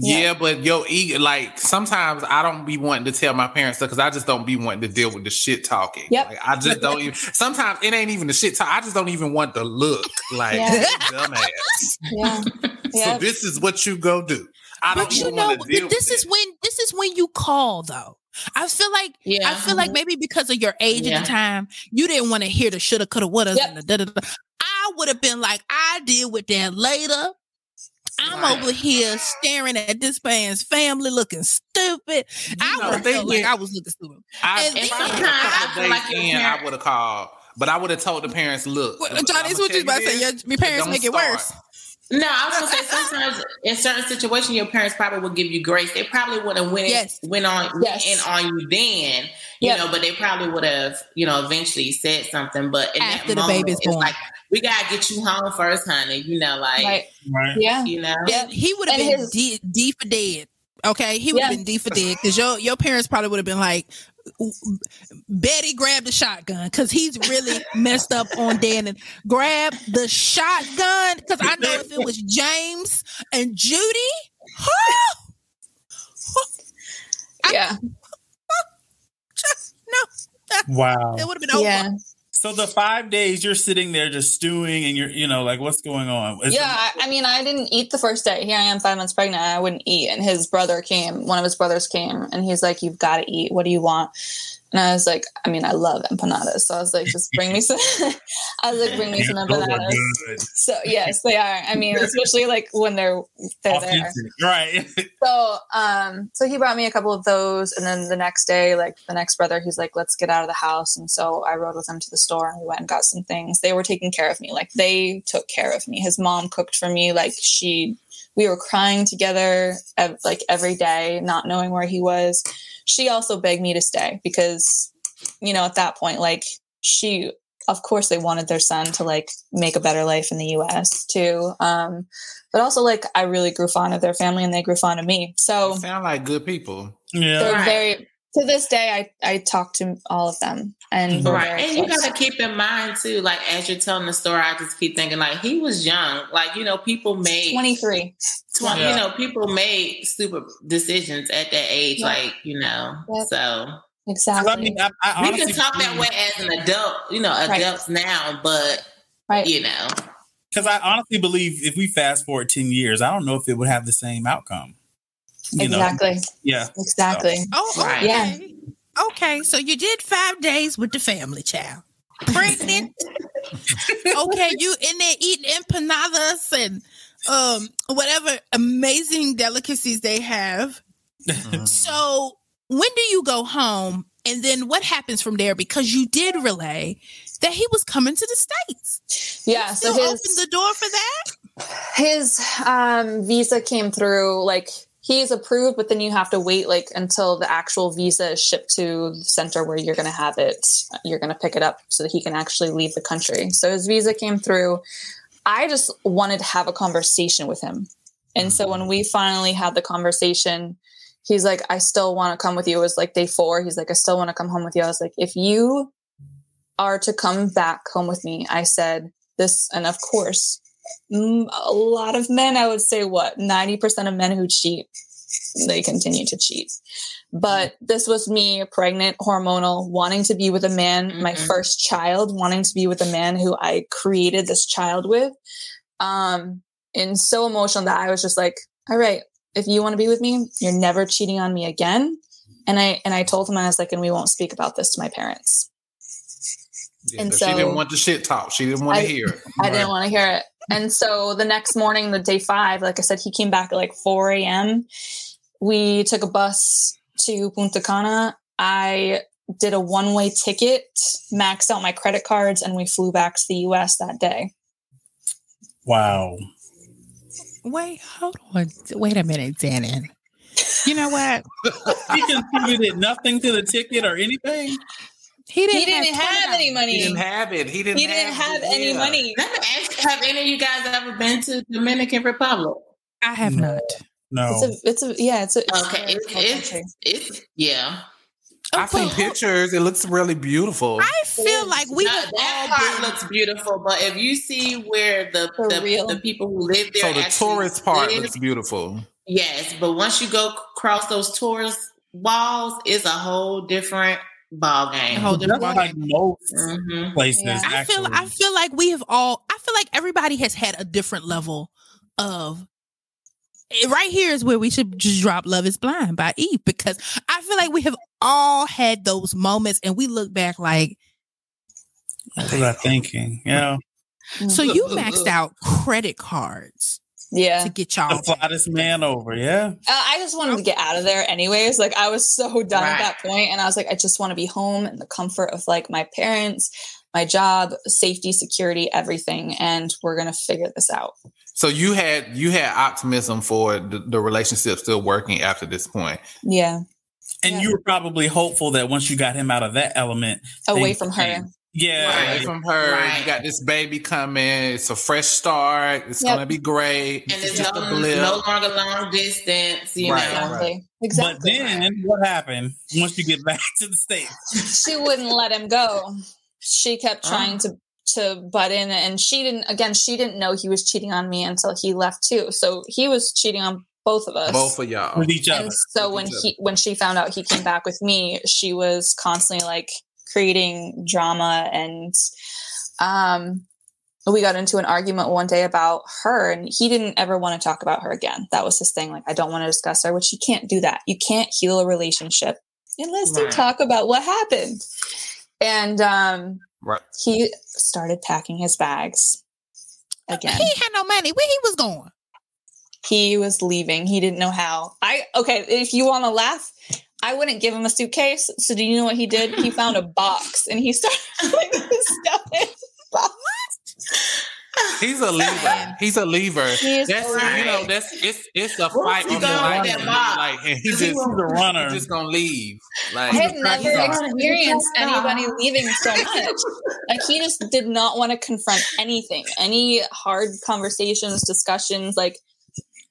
Yeah, Yeah. but yo, ego, like sometimes I don't be wanting to tell my parents stuff because I just don't be wanting to deal with the shit talking. Yep. Like, I just don't even. Sometimes it ain't even the shit talk. I just don't even want to look like Yeah. dumbass. Yeah. So this is what you go do. I don't But you even know, want to deal this is it. when this is when you call though. I feel like Yeah. I feel like maybe because of your age Yeah. at the time, you didn't want to hear the shoulda, coulda, woulda, Yep. the. I would have been like, I deal with that later. I'm Right. over here staring at this man's family looking stupid. I know, would have like I was looking stupid. I, and if then- I was I days like in, I would have called, but I would have told the parents, "Look, Well, I'ma Johnny, what you tell about to say. Your, your parents don't make it start. worse. No, I was gonna say sometimes in certain situations your parents probably would give you grace. They probably would have went Yes. went on Yes. in on you then, you Yep. know, but they probably would have, you know, eventually said something. But in After that the moment, baby's it's born. like we gotta get you home first, honey. You know, like Right. Right. Yeah. you know. Yeah. He would have been his- D, D for dead. Okay, he would have Yeah. been D for dead because your your parents probably would have been like, Betty grabbed the shotgun because he's really messed up on Dan and grab the shotgun because I know if it was James and Judy, Yeah. just no, Wow. it would have been over. Yeah. So the five days you're sitting there just stewing, and you're, you know, like what's going on? Yeah, I, I mean, I didn't eat the first day. Here I am, five months pregnant. I wouldn't eat, and his brother came. One of his brothers came, and he's like, "You've got to eat. What do you want?" And I was like, "I mean, I love empanadas." So I was like, "Just bring me some." I was like, "Bring me some empanadas." So yes, they are. I mean, especially like when they're they're there. Right. So um, so he brought me a couple of those, and then the next day, like the next brother, he's like, "Let's get out of the house." And so I rode with him to the store, and we went and got some things. They were taking care of me, like they took care of me. His mom cooked for me, like she. We were crying together, like every day, not knowing where he was. She also begged me to stay because, you know, at that point, like she, of course, they wanted their son to like make a better life in the U.S. too. Um, but also like I really grew fond of their family and they grew fond of me. So sound like good people. Yeah. they're Right. very to this day I I talk to all of them and Right. And you gotta keep in mind too, like as you're telling the story, I just keep thinking like he was young. Like, you know, people made 23. Twen- Yeah. You know, people made stupid decisions at that age, Yeah. like you know. Yep. So 'Cause Exactly. I mean, I, I we can talk that way as an adult, you know, Right. adults now, but right. you know, because I honestly believe if we fast forward ten years, I don't know if it would have the same outcome. You know, Exactly. yeah. Exactly. Oh, okay. Yeah. Okay, so you did five days with the family child. Pregnant. okay, you in there eating empanadas and um whatever amazing delicacies they have. So when do you go home? And then what happens from there? Because you did relay that he was coming to the States. Yeah. So Still his open the door for that? his um, visa came through like he's approved but then you have to wait like until the actual visa is shipped to the center where you're going to have it you're going to pick it up so that he can actually leave the country so his visa came through i just wanted to have a conversation with him. And so when we finally had the conversation he's like i still want to come with you. It was like day four. He's like i still want to come home with you. I was like if you are to come back home with me i said this and of course mm, a lot of men i would say what 90% of men who cheat they continue to cheat. But this was me pregnant hormonal wanting to be with a man my Mhm. first child wanting to be with a man who i created this child with um and so emotional that i was just like all right if you want to be with me you're never cheating on me again. And i and i told him i was like and we won't speak about this to my parents Yeah, so she didn't want the shit talk. She didn't want I- to hear it. I didn't want to hear it. And so the next morning, the day five, like I said, he came back at like 4 a.m. We took a bus to Punta Cana. I did a one way ticket, maxed out my credit cards, and we flew back to the US that day. Wow. Wait, hold on. Wait a minute, Dannon. You know what? He contributed nothing to the ticket or anything. He didn't, He didn't have any money. He didn't have it. He didn't. He didn't have any yeah. money. let me ask have any of you guys ever been to Dominican Republic? I have No. not. No. It's a, it's a, yeah, it's a, it's Okay, a it's, it's, it's yeah. Oh, I've seen but pictures. It looks really beautiful. I feel like we that, have that all part been- looks beautiful, but if you see where the the, the people who live there, so the tourist part live, looks beautiful. yes, but once you go cross those tourist walls, it's a whole different ball game. A whole Just different like most Mhm. places, Yeah. I feel. I feel like we have all I feel like everybody has had a different level of eh, right here is where we should just drop Love is Blind by Eve because I feel like we have all had those moments and we look back like What was I thinking? Yeah. so you maxed out credit cards Yeah. to get The y'all flattest man over. Yeah. Uh, I just wanted to get out of there anyways. Like I was so done at that point and I was like I just want to be home in the comfort of like my parents, my job, safety, security, everything and we're going to figure this out. So you had you had optimism for the, the relationship still working after this point. Yeah. And Yeah. you were probably hopeful that once you got him out of that element, Away from her. changed. Yeah. Right. Away from her, Right. you got this baby coming. It's a fresh start. It's Yep. gonna be great. And It's it's just no, a blip. no longer long distance, you Right, know. right. Exactly. But Exactly. then what happened once you get back to the States? she wouldn't let him go. She kept trying to to butt in and she didn't again she didn't know he was cheating on me until he left too. So he was cheating on both of us. Both of y'all. With each other. and so With when each he when she found out he came back with me she was constantly like creating drama and um we got into an argument one day about her and he didn't ever want to talk about her again that was his thing like i don't want to discuss her which you can't do that you can't heal a relationship unless you Right. talk about what happened and um Right. he started packing his bags again he had no money where he was going he was leaving. He didn't know how. I okay, if you want to laugh, I wouldn't give him a suitcase. So do you know what he did? He found a box and he started putting his stuff in. box. He's a lever. He's a lever. He That's a you know that's it's it's a Where fight on the line. with that box? Like and he He just He's a runner. he's just gonna leave. Like I had never crack star. experienced anybody leaving so much. Like he just did not want to confront anything, any hard conversations, discussions. Like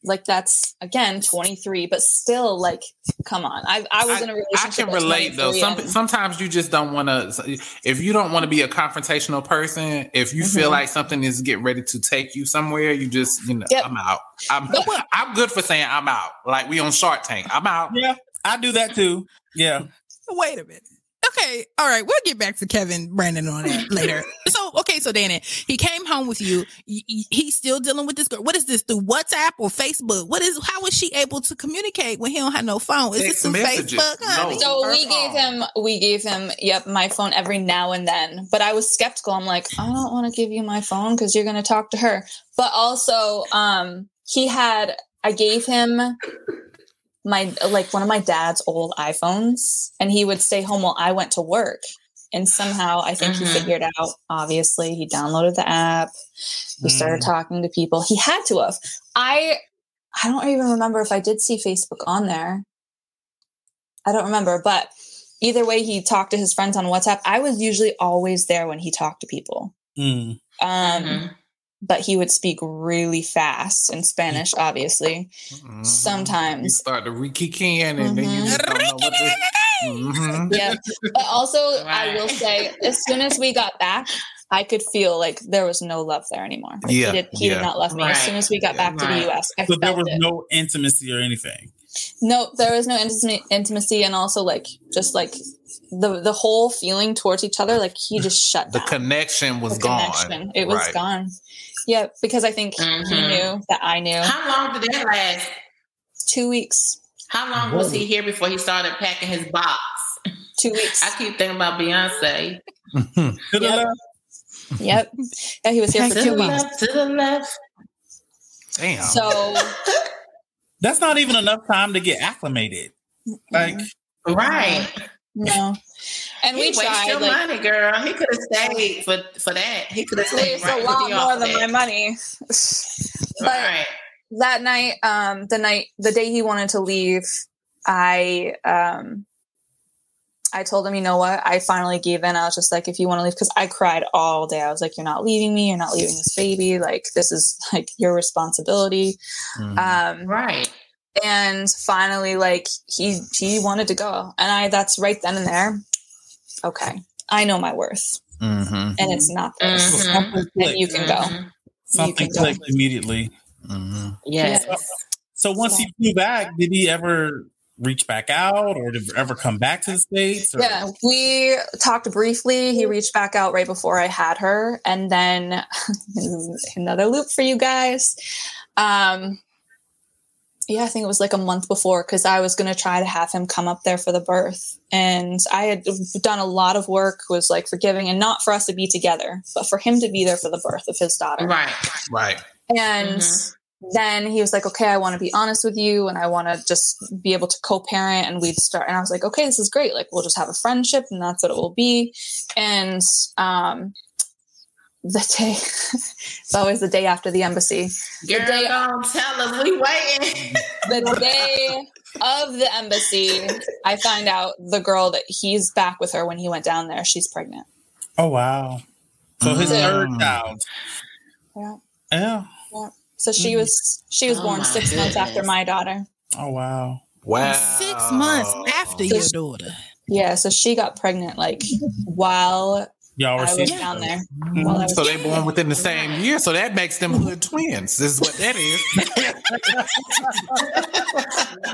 like that's again 23, but still like come on. I I was in a relationship. I can relate though. Some and- sometimes you just don't want to. If you don't want to be a confrontational person, if you feel Mhm. like something is getting ready to take you somewhere, you just you know Yep. I'm out. I'm But I'm good for saying I'm out. Like we on Shark Tank. I'm out. Yeah, I do that too. Yeah. Wait a minute. Okay, all right. We'll get back to Kevin Brandon on that later. So, okay, so Danny, he came home with you. Y- y- He's still dealing with this girl. What is this through WhatsApp or Facebook? What is? How is she able to communicate when he don't have no phone? Is this through messages. Facebook? honey? No. So Her we gave him we gave him yep my phone every now and then. But I was skeptical. I'm like, I don't want to give you my phone because you're gonna talk to her. But also, um, he had I gave him my like one of my dad's old iPhones, and he would stay home while I went to work. And somehow I think Mhm. he figured out, obviously, he downloaded the app, he started talking to people. He had to have. I I don't even remember if I did see Facebook on there. I don't remember, but either way, he talked to his friends on WhatsApp. I was usually always there when he talked to people. Mm. Um, Mhm. But he would speak really fast in Spanish, obviously. Mhm. You Sometimes. start to rekiki in and then you don't know what to. Mhm. Yeah. But also, I will say, as soon as we got back, I could feel like there was no love there anymore. Like, Yeah, He did, he yeah. did not love me. As soon as we got back to the US, I So felt there was it. no intimacy or anything. No, there was no intimacy, intimacy, and also like just like the the whole feeling towards each other. Like he just shut The connection was The gone. connection. It was Right. gone. Yeah, because I think he Mhm. knew that I knew. How long did that last? Two weeks. How long was he here before he started packing his box? Two weeks. I keep thinking about Beyonce. Yep. left. yep. Yeah, he was here for two weeks. left, to the left. Damn. So That's not even enough time to get acclimated. Like, Right. no. And he we wasted tried your like money, girl. He could have stayed for, for that. He could have stayed it's right a lot the more than offset. my money. but Right. that night, um, the night, the day he wanted to leave, I, um, I told him, you know what? I finally gave in. I was just like, if you want to leave, because I cried all day. I was like, you're not leaving me. You're not leaving this baby. Like, this is like your responsibility. Mhm. Um, Right. and finally, like he he wanted to go, and I that's right then and there. Okay, I know my worth, Mhm. and it's not this. Mhm. something And clicked. you can go. Mhm. Something can go. clicked immediately. Mhm. Yes. So once he flew back, did he ever reach back out or did ever come back to the States? Or? Yeah, we talked briefly. He reached back out right before I had her, and then another loop for you guys. Um, yeah, I think it was like a month before because I was going to try to have him come up there for the birth, and I had done a lot of work, was like forgiving, and not for us to be together, but for him to be there for the birth of his daughter. Right. Right. And Mhm. Then he was like, okay, I want to be honest with you and I want to just be able to co parent. And we'd start. And I was like, okay, this is great. Like, we'll just have a friendship and that's what it will be. And um, the day, it's always the day after the embassy. Girl, day- don't tell us we waiting. The day of the embassy, I find out the girl that he's back with her when he went down there, she's pregnant. Oh wow. So his Mm. third child. Yeah. Yeah. So she Mhm. was she was Oh born my six months after my daughter. Oh wow. Wow. Six months after your daughter. Yeah, so she got pregnant like while Y'all were I was down there. While I was So they born within the same year. So that makes them hood twins. This is what that is.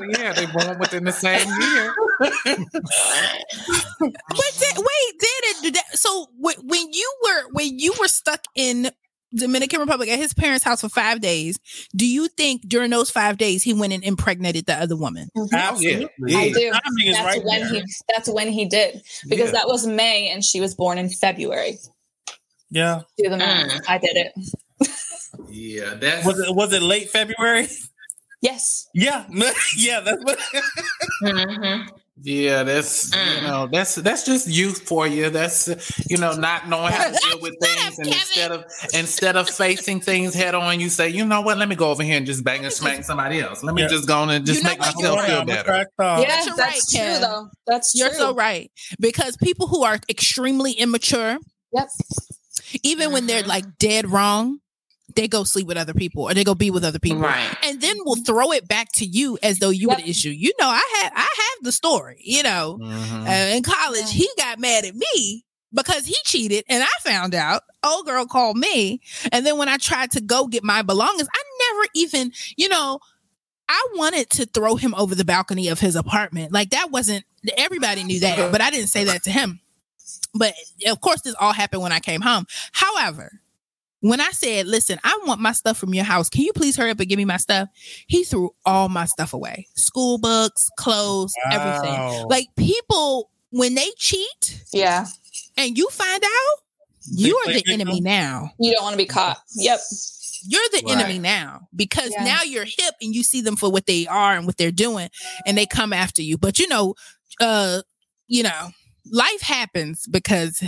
yeah, they born within the same year. Wait, da- wait, did it? That, so when, when you were when you were stuck in Dominican Republic at his parents' house for five days, do you think during those five days he went and impregnated the other woman? Absolutely. Yeah. I do. That's right when there. he that's when he did. Because Yeah. that was May and she was born in February. Yeah. Do the math. Mm. I did it. Yeah, that's Was it was it late February? Yes. Yeah. yeah, that's what Mhm. Yeah, that's you Mm. know, that's that's just youth for you. That's you know, not knowing how to deal with things, and Kevin. instead of instead of facing things head on, you say, you know what? Let me go over here and just bang and smack somebody else. Let me Yeah. just go on and just You know make what? myself feel I'm better. track yeah, you're that's right, true Kev. though. That's You're true. so right because people who are extremely immature, Yep. even when they're Mhm. like dead wrong, they go sleep with other people or they go be with other people. Right. And then we'll throw it back to you as though you Yep. were the issue. You know, I had I have the story, you know. Mhm. Uh, in college, he got mad at me because he cheated and I found out. Old girl called me. And then when I tried to go get my belongings, I never even, you know, I wanted to throw him over the balcony of his apartment. Like that wasn't everybody knew that, but I didn't say that to him. But of course, this all happened when I came home. However, when I said, listen, I want my stuff from your house. Can you please hurry up and give me my stuff? He threw all my stuff away. School books, clothes, everything. Like people, when they cheat Yeah. and you find out, you are the enemy now. You don't want to be caught. Yep. You're the Right. enemy now because Yeah. now you're hip and you see them for what they are and what they're doing and they come after you. But you know, uh, you know, life happens because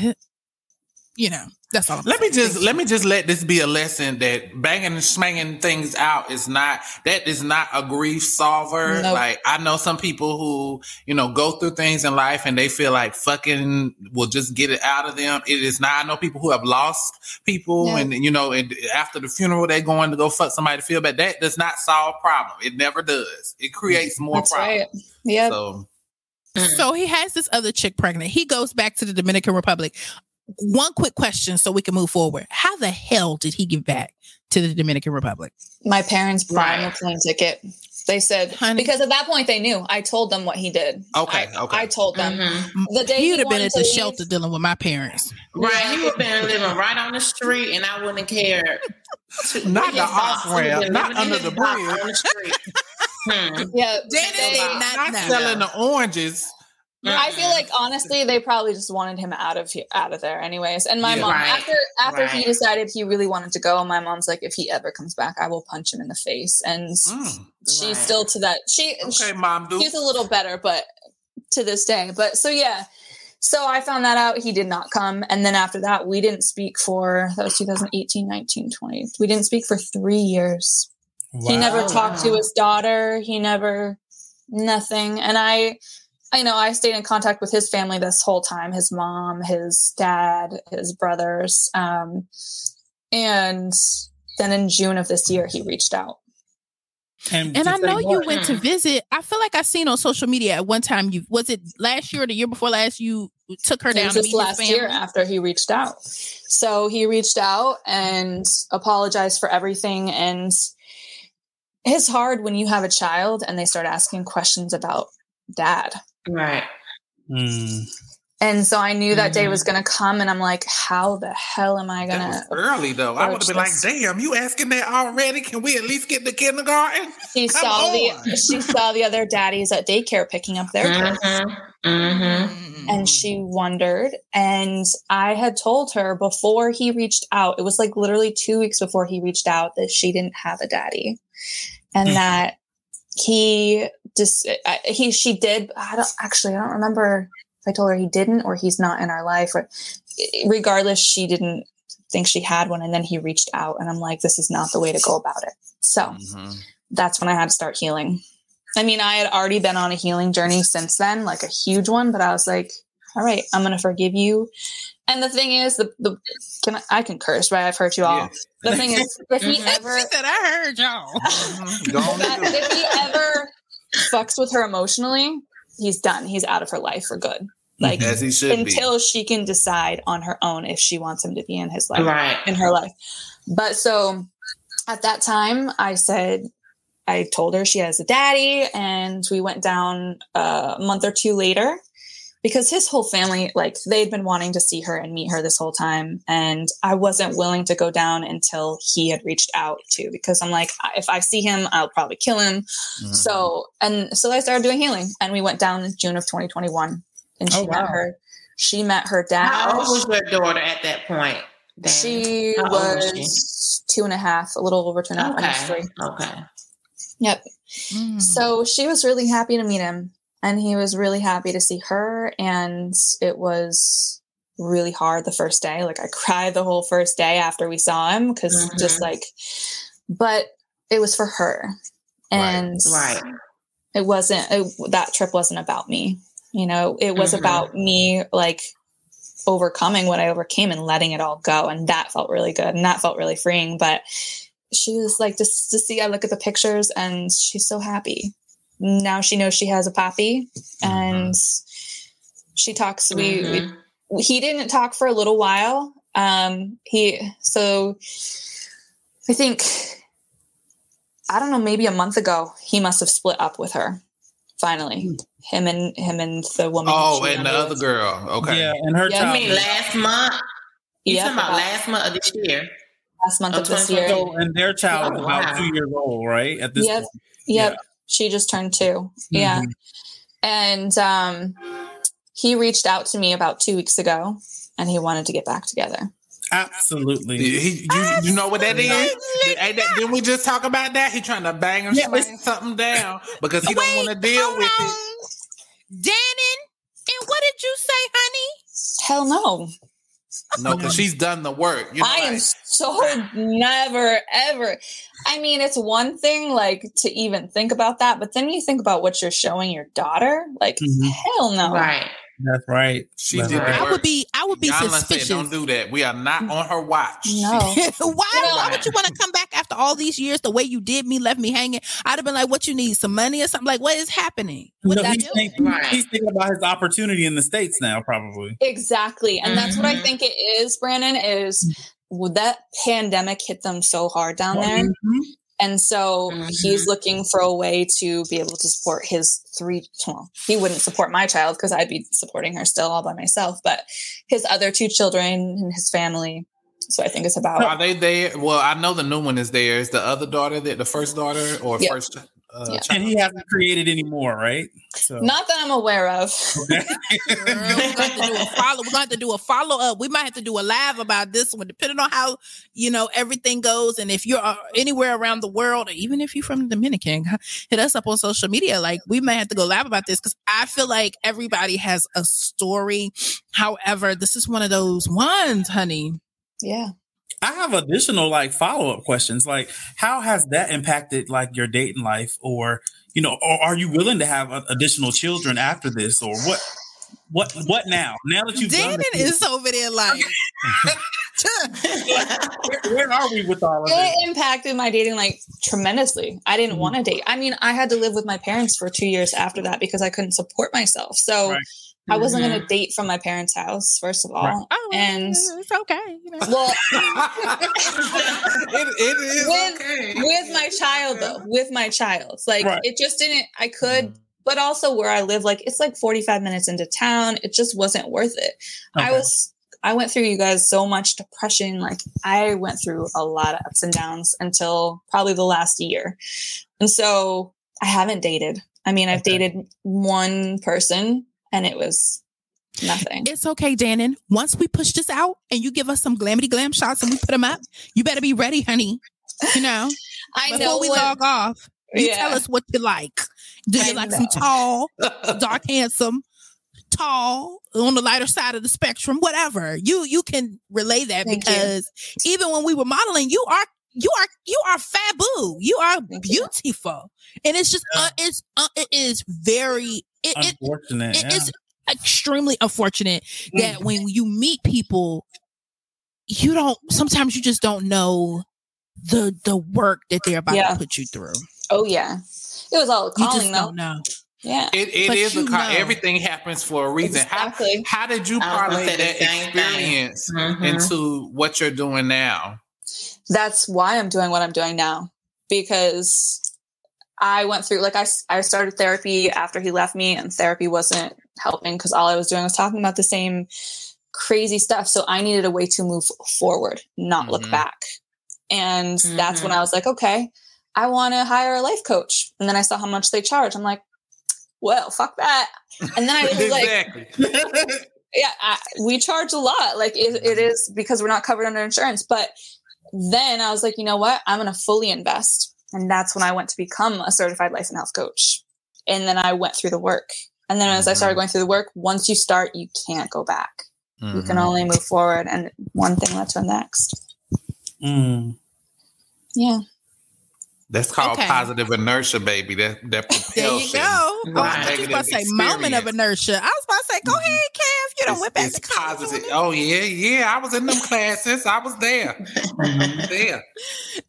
you know, that's all. I'm Let me saying. just let me just let this be a lesson that banging and smanging things out is not that is not a grief solver. Nope. Like I know some people who you know go through things in life and they feel like fucking will just get it out of them. It is not. I know people who have lost people Yeah. and you know and after the funeral they're going to go fuck somebody to feel bad. That does not solve problem. It never does. It creates more That's right. problems. Yep. So mm. So he has this other chick pregnant. He goes back to the Dominican Republic. One quick question so we can move forward. How the hell did he give back to the Dominican Republic? My parents bought him a plane ticket. They said Honey. because at that point they knew. I told them what he did. Okay, I, okay. I told them Mhm. the day he he would have been at the leave- shelter dealing with my parents. Right. He would have been living right on the street and I wouldn't care. Not the off-ramp, He would've been not under the bridge. On the street. Hmm. Yeah. Janet they- said not not now. selling the oranges. I feel like honestly, they probably just wanted him out of he- out of there, anyways. And my Yeah. mom, Right. after after he decided he really wanted to go, my mom's like, if he ever comes back, I will punch him in the face. And Mm. she's Right. still to that. She Okay, mom, do. he's a little better, but to this day. But so yeah. So I found that out he did not come. And then after that, we didn't speak for that was 2018, 19, 20. We didn't speak for three years. He never talked to his daughter. He never nothing. And I I know I stayed in contact with his family this whole time, his mom, his dad, his brothers. Um and then in June of this year he reached out. And I know you went to visit. I feel like I seen on social media at one time. You was it last year or the year before last? You took her It down was to meet last his year after he reached out. So he reached out and apologized for everything. And it's hard when you have a child and they start asking questions about dad. Right. Mm. And so I knew that day Mhm. was going to come, and I'm like, how the hell am I going to? early though. I would have been like, "Damn, you asking that already? Can we at least get to kindergarten?" She Come saw on. the she saw the other daddies at daycare picking up their kids. Mhm. Mhm. Mm. and she wondered and i had told her before he reached out it was like literally two weeks before he reached out that she didn't have a daddy and that he just I- he she did i don't actually i don't remember if i told her he didn't or he's not in our life or regardless she didn't think she had one and then he reached out and i'm like this is not the way to go about it so Mhm. that's when I had to start healing. I mean, I had already been on a healing journey since then, like a huge one, but I was like, all right, I'm going to forgive you. And the thing is, the, the can I, I can curse, right? I've hurt you all. Yes. The thing is, if he ever, She said, "I heard y'all." Go on that, and do it. if he ever fucks with her emotionally, he's done. He's out of her life for good. Like As he should until she can decide on her own if she wants him to be in his life Right. in her life. But so at that time, I said, I told her she has a daddy, and we went down uh, a month or two later because his whole family, like, they'd been wanting to see her and meet her this whole time. And I wasn't willing to go down until he had reached out to because I'm like, if I see him, I'll probably kill him. Mhm. So, and so I started doing healing, and we went down in June of 2021, and she Oh, wow. met her. She met her dad. How old was your daughter at that point? Danny? She How was was two and a half, a little over two and a half, okay. Okay. Yep. Mm. So she was really happy to meet him, and he was really happy to see her. And it was really hard the first day. Like I cried the whole first day after we saw him because Mhm. just like, but it was for her, and Right. it wasn't it, that trip wasn't about me. You know, it was Mhm. about me like overcoming what I overcame and letting it all go. And that felt really good. And that felt really freeing. But she was like, just to see, I look at the pictures and she's so happy. Now she knows she has a poppy and she talks. We, Mhm. we, he didn't talk for a little while. Um, he, so I think, I don't know, maybe a month ago, he must have split up with her finally. Him and him and the woman. Oh, she and the was. other girl. Okay. Yeah, and her Yeah, I child. mean, last month. You Yep, talking about about last month of this year? last month Oh, of this year. so, and their child is Oh, about two years old, right? At this Yep. point. Yep. Yeah. She just turned 2 Yeah. Mhm. And um, he reached out to me about two weeks ago and he wanted to get back together. Absolutely. He, you, you know what that is? Ain't that, didn't we just talk about that? He trying to bang or Yeah, something down because he don't want to deal hold with it. Dannon, and what did you say, honey? Hell no. No, because she's done the work. You know, I am like- so never, ever. I mean, it's one thing like to even think about that, but then you think about what you're showing your daughter. Like, Mhm. hell no. Right. That's right. She That's did right. the I would be, I would be Yana suspicious. said, "Don't do that. We are not on her watch." No. why, know- why would you want to come back after all these years the way you did me, left me hanging? I'd have been like, what you need, some money or something? Like, what is happening? What No, did I he's, do? thinking, Right. he's thinking about his opportunity in the states now, probably. Exactly. And that's what I Mhm. think it is, Brandon, is that pandemic hit them so hard down there. Mhm. And so Mhm. he's looking for a way to be able to support his three. Well, he wouldn't support my child because I'd be supporting her still all by myself, but his other two children and his family. So I think it's about. Are they there? Well, I know the new one is there. Is the other daughter that the first daughter or Yeah. first? Uh, Yeah. And he hasn't created any more, right? So Not that I'm aware of. Girl, we're gonna have to do a follow. We're gonna have to do a follow up. We might have to do a live about this one, depending on how you know everything goes. And if you're anywhere around the world, or even if you're from the Dominican, hit us up on social media. Like we may have to go live about this because I feel like everybody has a story. However, this is one of those ones, honey. Yeah. I have additional like follow up questions. Like, how has that impacted like your dating life, or you know, or are you willing to have uh, additional children after this, or what? What? What now? Now that you've done this, is over there like. where, where are we with all of this? It impacted my dating like tremendously. I didn't Mhm. want to date. I mean, I had to live with my parents for two years after that because I couldn't support myself. So Right. I wasn't Mhm. going to date from my parents' house, first of all. Right. Oh, And- it's okay. You know. Well, it, it is With- okay. with my child though, with my child. Like Right. it just didn't I could but also where I live like it's like 45 minutes into town. It just wasn't worth it. I was I went through you guys so much depression. Like I went through a lot of ups and downs until probably the last year. And so I haven't dated. I mean, I've Okay. dated one person and it was nothing. It's okay, Dannon. Once we push this out and you give us some glamity glam shots and we put them up, you better be ready, honey. You know, I before know we what- log off, you Yeah. tell us what you like. Do you I like know. some tall, dark, handsome, tall, on the lighter side of the spectrum, whatever? You you can relay that Thank you. because even when we were modeling, you are you are you are fabu. You are Thank you. beautiful, and it's just uh, it's uh, it is very it, it Unfortunate. it yeah. is extremely unfortunate Mm. that when you meet people, you don't. Sometimes you just don't know the the work that they're about Yeah. to put you through. Oh yeah. It was all You calling just though. don't know. Yeah. It, it But is a you con- know. everything happens for a reason. Exactly. How how did you I parlay that same thing. experience Mhm. into what you're doing now? that's why I'm doing what I'm doing now because I went through like I, I started therapy after he left me and therapy wasn't helping because all I was doing was talking about the same crazy stuff. So I needed a way to move forward not look Mhm. back. And that's when Mhm. I was like okay I want to hire a life coach. And then I saw how much they charge. I'm like well fuck that. And then I was like yeah I, we charge a lot. Like it, it is because we're not covered under insurance. But then i was like you know what? I'm going to fully invest and that's when i went to become a certified life and health coach. And then i went through the work. And then as i started going through the work once you start you can't go back. You can Mhm. only move forward and one thing led to the next. Mm. yeah That's called Okay. positive inertia, baby. That that There you go. Oh, I Right. was just about to say Negative moment of inertia. I was about to say, go ahead, Kev. You don't It's, went back it's to college. positive. Oh yeah, yeah. I was in them classes. I was there. there.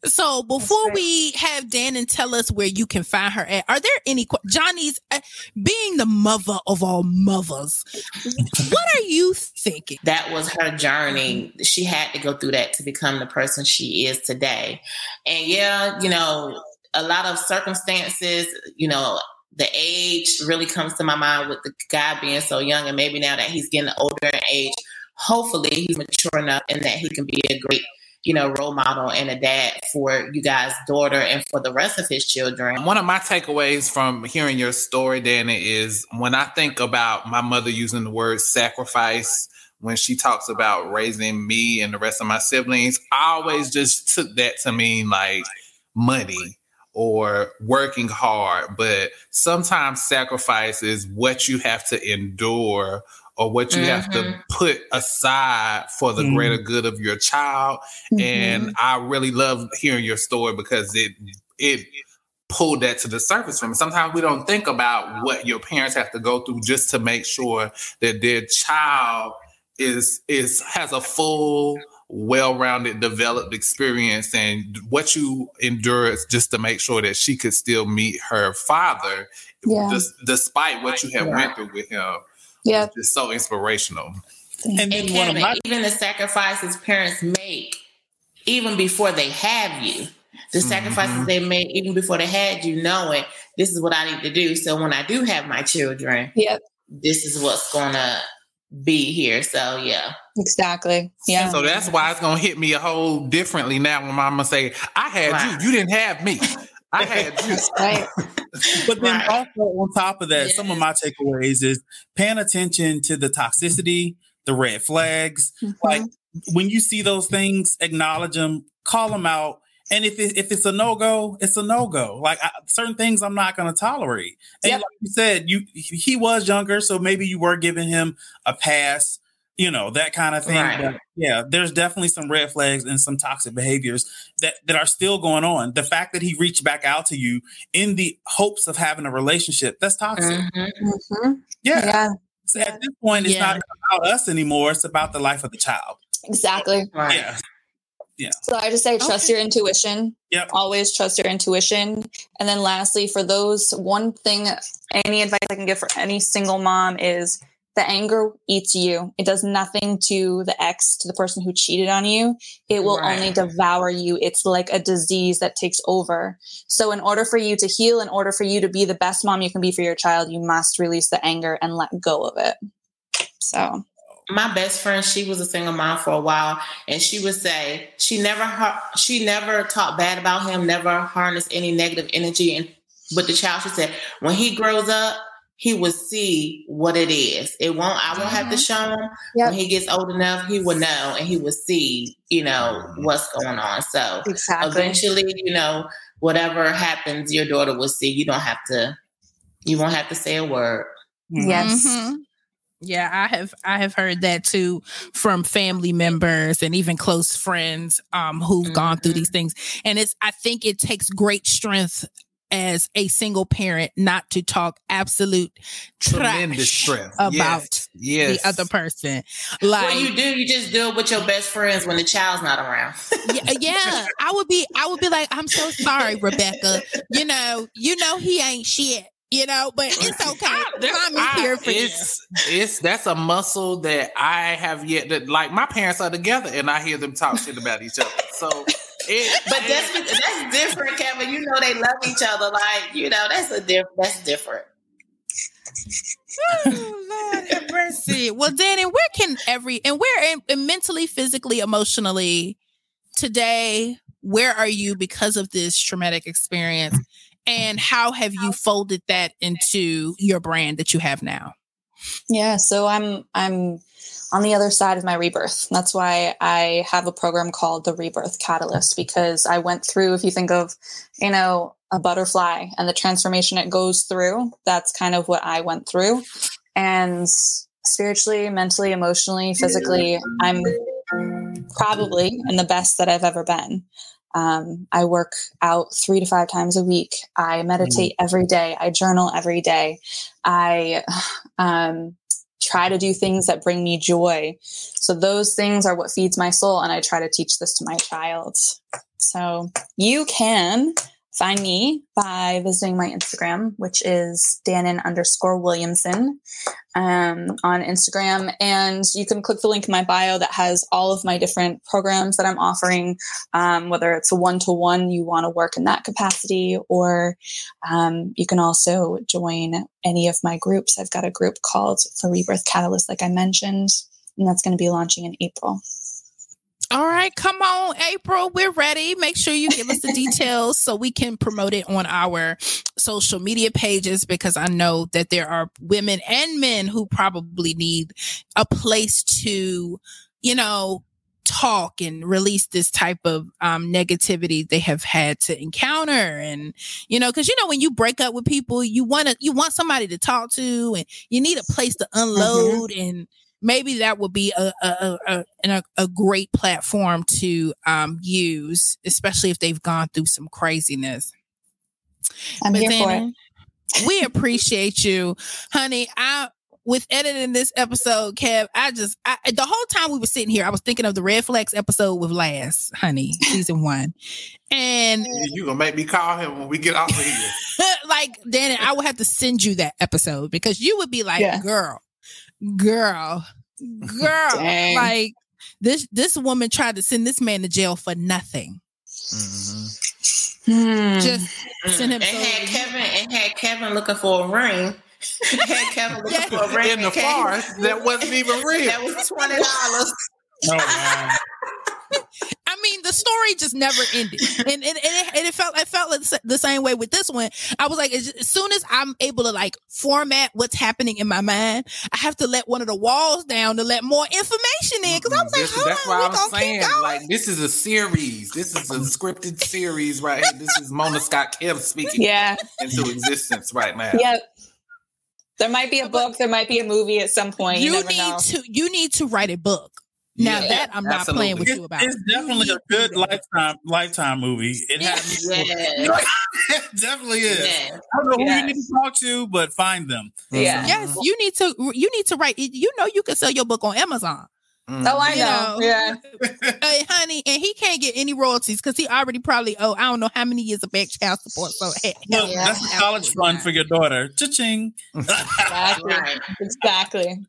So before we have Dannon tell us where you can find her at, are there any Johnny's uh, being the mother of all mothers? what are you thinking? that was her journey. She had to go through that to become the person she is today. And yeah, you know, a lot of circumstances, you know, the age really comes to my mind with the guy being so young, and maybe now that he's getting older in age, hopefully he's mature enough and that he can be a great, you know, role model and a dad for you guys' daughter and for the rest of his children. One of my takeaways from hearing your story, Dana, is when I think about my mother using the word sacrifice when she talks about raising me and the rest of my siblings, I always just took that to mean like money or working hard. But sometimes sacrifice is what you have to endure or what you have to Mhm. put aside for the Mhm. greater good of your child Mm-hmm. and I really love hearing your story because it it pulled that to the surface for me. Sometimes we don't think about what your parents have to go through just to make sure that their child is is has a full well-rounded developed experience and what you endured just to make sure that she could still meet her father Yeah. just despite what you have Yeah. went through with him yeah. it's so inspirational And And then one of Kevin, my even the sacrifices parents make, even before they have you, the sacrifices Mhm. they made even before they had you, knowing this is what I need to do. So when I do have my children, Yep. this is what's gonna be here. So yeah, Exactly. Yeah. So that's why it's gonna hit me a whole differently now when mama say, I had Right. you, you didn't have me. I had you. right. But then Right. also on top of that, some of my takeaways is paying attention to the toxicity, the red flags. Mm-hmm. Like when you see those things, acknowledge them, call them out. And if it, if it's a no go, it's a no go. Like I, certain things, I'm not going to tolerate. And Yep. like you said, you he was younger, so maybe you were giving him a pass, you know that kind of thing. Right. But yeah, there's definitely some red flags and some toxic behaviors that that are still going on. The fact that he reached back out to you in the hopes of having a relationship, that's toxic. Mhm. Mhm. Yeah. Yeah. So at this point, it's Yeah. not about us anymore. It's about the life of the child. Exactly. right. Yeah. So I just say trust Okay. your intuition. Yep. Always trust your intuition. And then lastly, for those, one thing, any advice I can give for any single mom is the anger eats you. It does nothing to the ex, to the person who cheated on you. It will Right. only devour you. It's like a disease that takes over. So in order for you to heal, in order for you to be the best mom you can be for your child, you must release the anger and let go of it. So my best friend she was a single mom for a while and she would say she never she never talked bad about him never harnessed any negative energy and with the child she said when he grows up he will see what it is it won't i won't have to show him Yep. when he gets old enough he will know and he will see you know what's going on so exactly. eventually you know whatever happens your daughter will see you don't have to you won't have to say a word Yes. Mhm. Yeah, I have I have heard that too from family members and even close friends um who've gone through these things. And it's I think it takes great strength as a single parent not to talk absolute Tremendous trash strength. about Yes. yes. the other person. Like what you do you just do it with your best friends when the child's not around yeah, yeah, I would be I would be like, I'm so sorry, Rebecca. You know, you know he ain't shit. You know, but it's okay. Mommy's I- here for you. it's it's that's a muscle that I have yet to like. My parents are together, and I hear them talk shit about each other. So, it, But that's that's different, Kevin. You know they love each other. Like you know that's a diff- that's different. Oh, Lord have mercy. Well, Danny, where can every and where and, and mentally, physically, emotionally today? Where are you because of this traumatic experience? And how have you folded that into your brand that you have now? Yeah, so I'm I'm on the other side of my rebirth. That's why I have a program called the Rebirth Catalyst because I went through if you think of, you know, a butterfly and the transformation it goes through, that's kind of what I went through. And spiritually, mentally, emotionally, physically, I'm probably in the best that I've ever been. Um, I work out three to five times a week. I meditate every day. I journal every day. I um, try to do things that bring me joy. So those things are what feeds my soul. And I try to teach this to my child. So you can find me by visiting my Instagram, which is Dannon underscore Williamson um, on Instagram. And you can click the link in my bio that has all of my different programs that I'm offering, um, whether it's a one to one, you want to work in that capacity, or um, you can also join any of my groups. I've got a group called The Rebirth Catalyst, like I mentioned, and that's going to be launching in April. All right, come on, April. We're ready. Make sure you give us the details so we can promote it on our social media pages because I know that there are women and men who probably need a place to, you know, talk and release this type of um, negativity they have had to encounter and you know because you know when you break up with people you want to you want somebody to talk to and you need a place to unload mm-hmm. and maybe that would be a a, a, a, a great platform to um, use, especially if they've gone through some craziness. I'm but here then, for it. we appreciate you, honey. I with editing this episode, Kev, I just I, the whole time we were sitting here, I was thinking of the Red Flags episode with Last, honey, season one, and you gonna make me call him when we get off of here. like, Danny, I would have to send you that episode because you would be like, yeah. "Girl, girl, girl, like this this woman tried to send this man to jail for nothing. Mm-hmm. Hmm. Just send him. And had Kevin and had Kevin looking for a ring. had Kevin looking for a ring in the farce that wasn't even real. That was twenty dollars. Oh, I mean, the story just never ended, and, and, and, it, and it, felt it felt like the same way with this one. I was like, as, as, soon as I'm able to like format what's happening in my mind, I have to let one of the walls down to let more information in because I was this, like, that's why I'm saying, like, this is a series. This is a scripted series, right? This is Mona Scott Kelly speaking yeah. into existence right now. Yep. There might be a book. There might be a movie at some point. You, you need know. to. You need to write a book. Now yeah, that I'm absolutely. not playing with you about. It's definitely a good lifetime lifetime movie. It yeah. has it definitely is. Yeah. I don't know who you need to talk to, but find them. Yeah. Yes, you need to you need to write you know you can sell your book on Amazon. Mm. Oh, I know. know. Yeah. hey, honey, and he can't get any royalties because he already probably oh I don't know how many years of back child support. So hey, no, yeah. that's a college fund for your daughter. Cha-ching. exactly. exactly.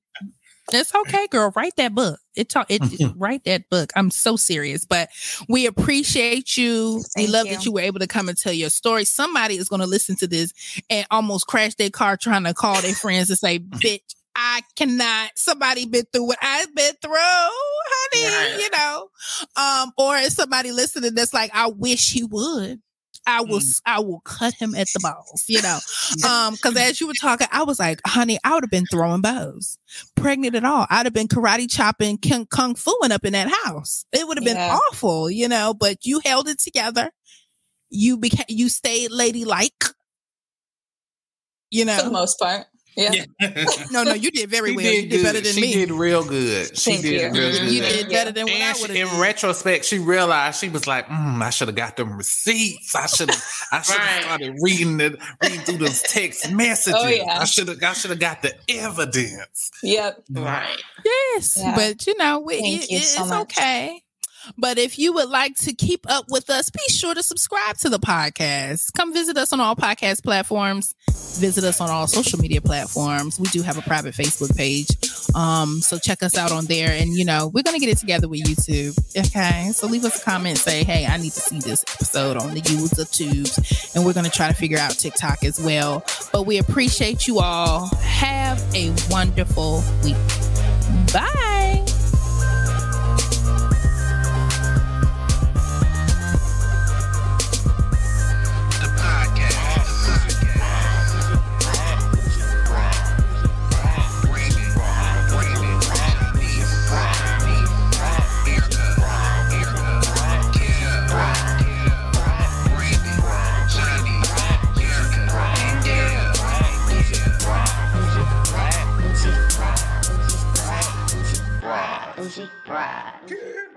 It's okay, girl. Write that book. It talk. It, write that book. I'm so serious, but we appreciate you. Thank we love you. that you were able to come and tell your story. Somebody is going to listen to this and almost crash their car trying to call their friends and say, "Bitch, I cannot. Somebody been through what I've been through, honey. Right. You know, um, or somebody listening that's like, I wish he would. I will mm. I will cut him at the balls, you know. Um, because as you were talking, I was like, honey, I would have been throwing bows. Pregnant at all. I'd have been karate chopping kung, kung fuing up in that house. It would have been yeah. awful, you know, but you held it together. You became you stayed ladylike. You know. For the most part. Yeah. no, no, you did very she well. Did you did better than she me. She did real good. She Thank did you. real good. You did better than and what I In retrospect, she realized she was like, mm, I should have got them receipts. I should have I should have right. started reading the reading through those text messages. Oh, yeah. I should have I should have got the evidence. Yep. Right. Yes. Yeah. But you know, we, it, you so it's much. okay. But if you would like to keep up with us, be sure to subscribe to the podcast. Come visit us on all podcast platforms. Visit us on all social media platforms. We do have a private Facebook page. Um, so check us out on there. And you know, we're gonna get it together with YouTube. Okay. So leave us a comment, say, hey, I need to see this episode on the YouTube tubes. And we're gonna try to figure out TikTok as well. But we appreciate you all. Have a wonderful week. Bye. bougie bride.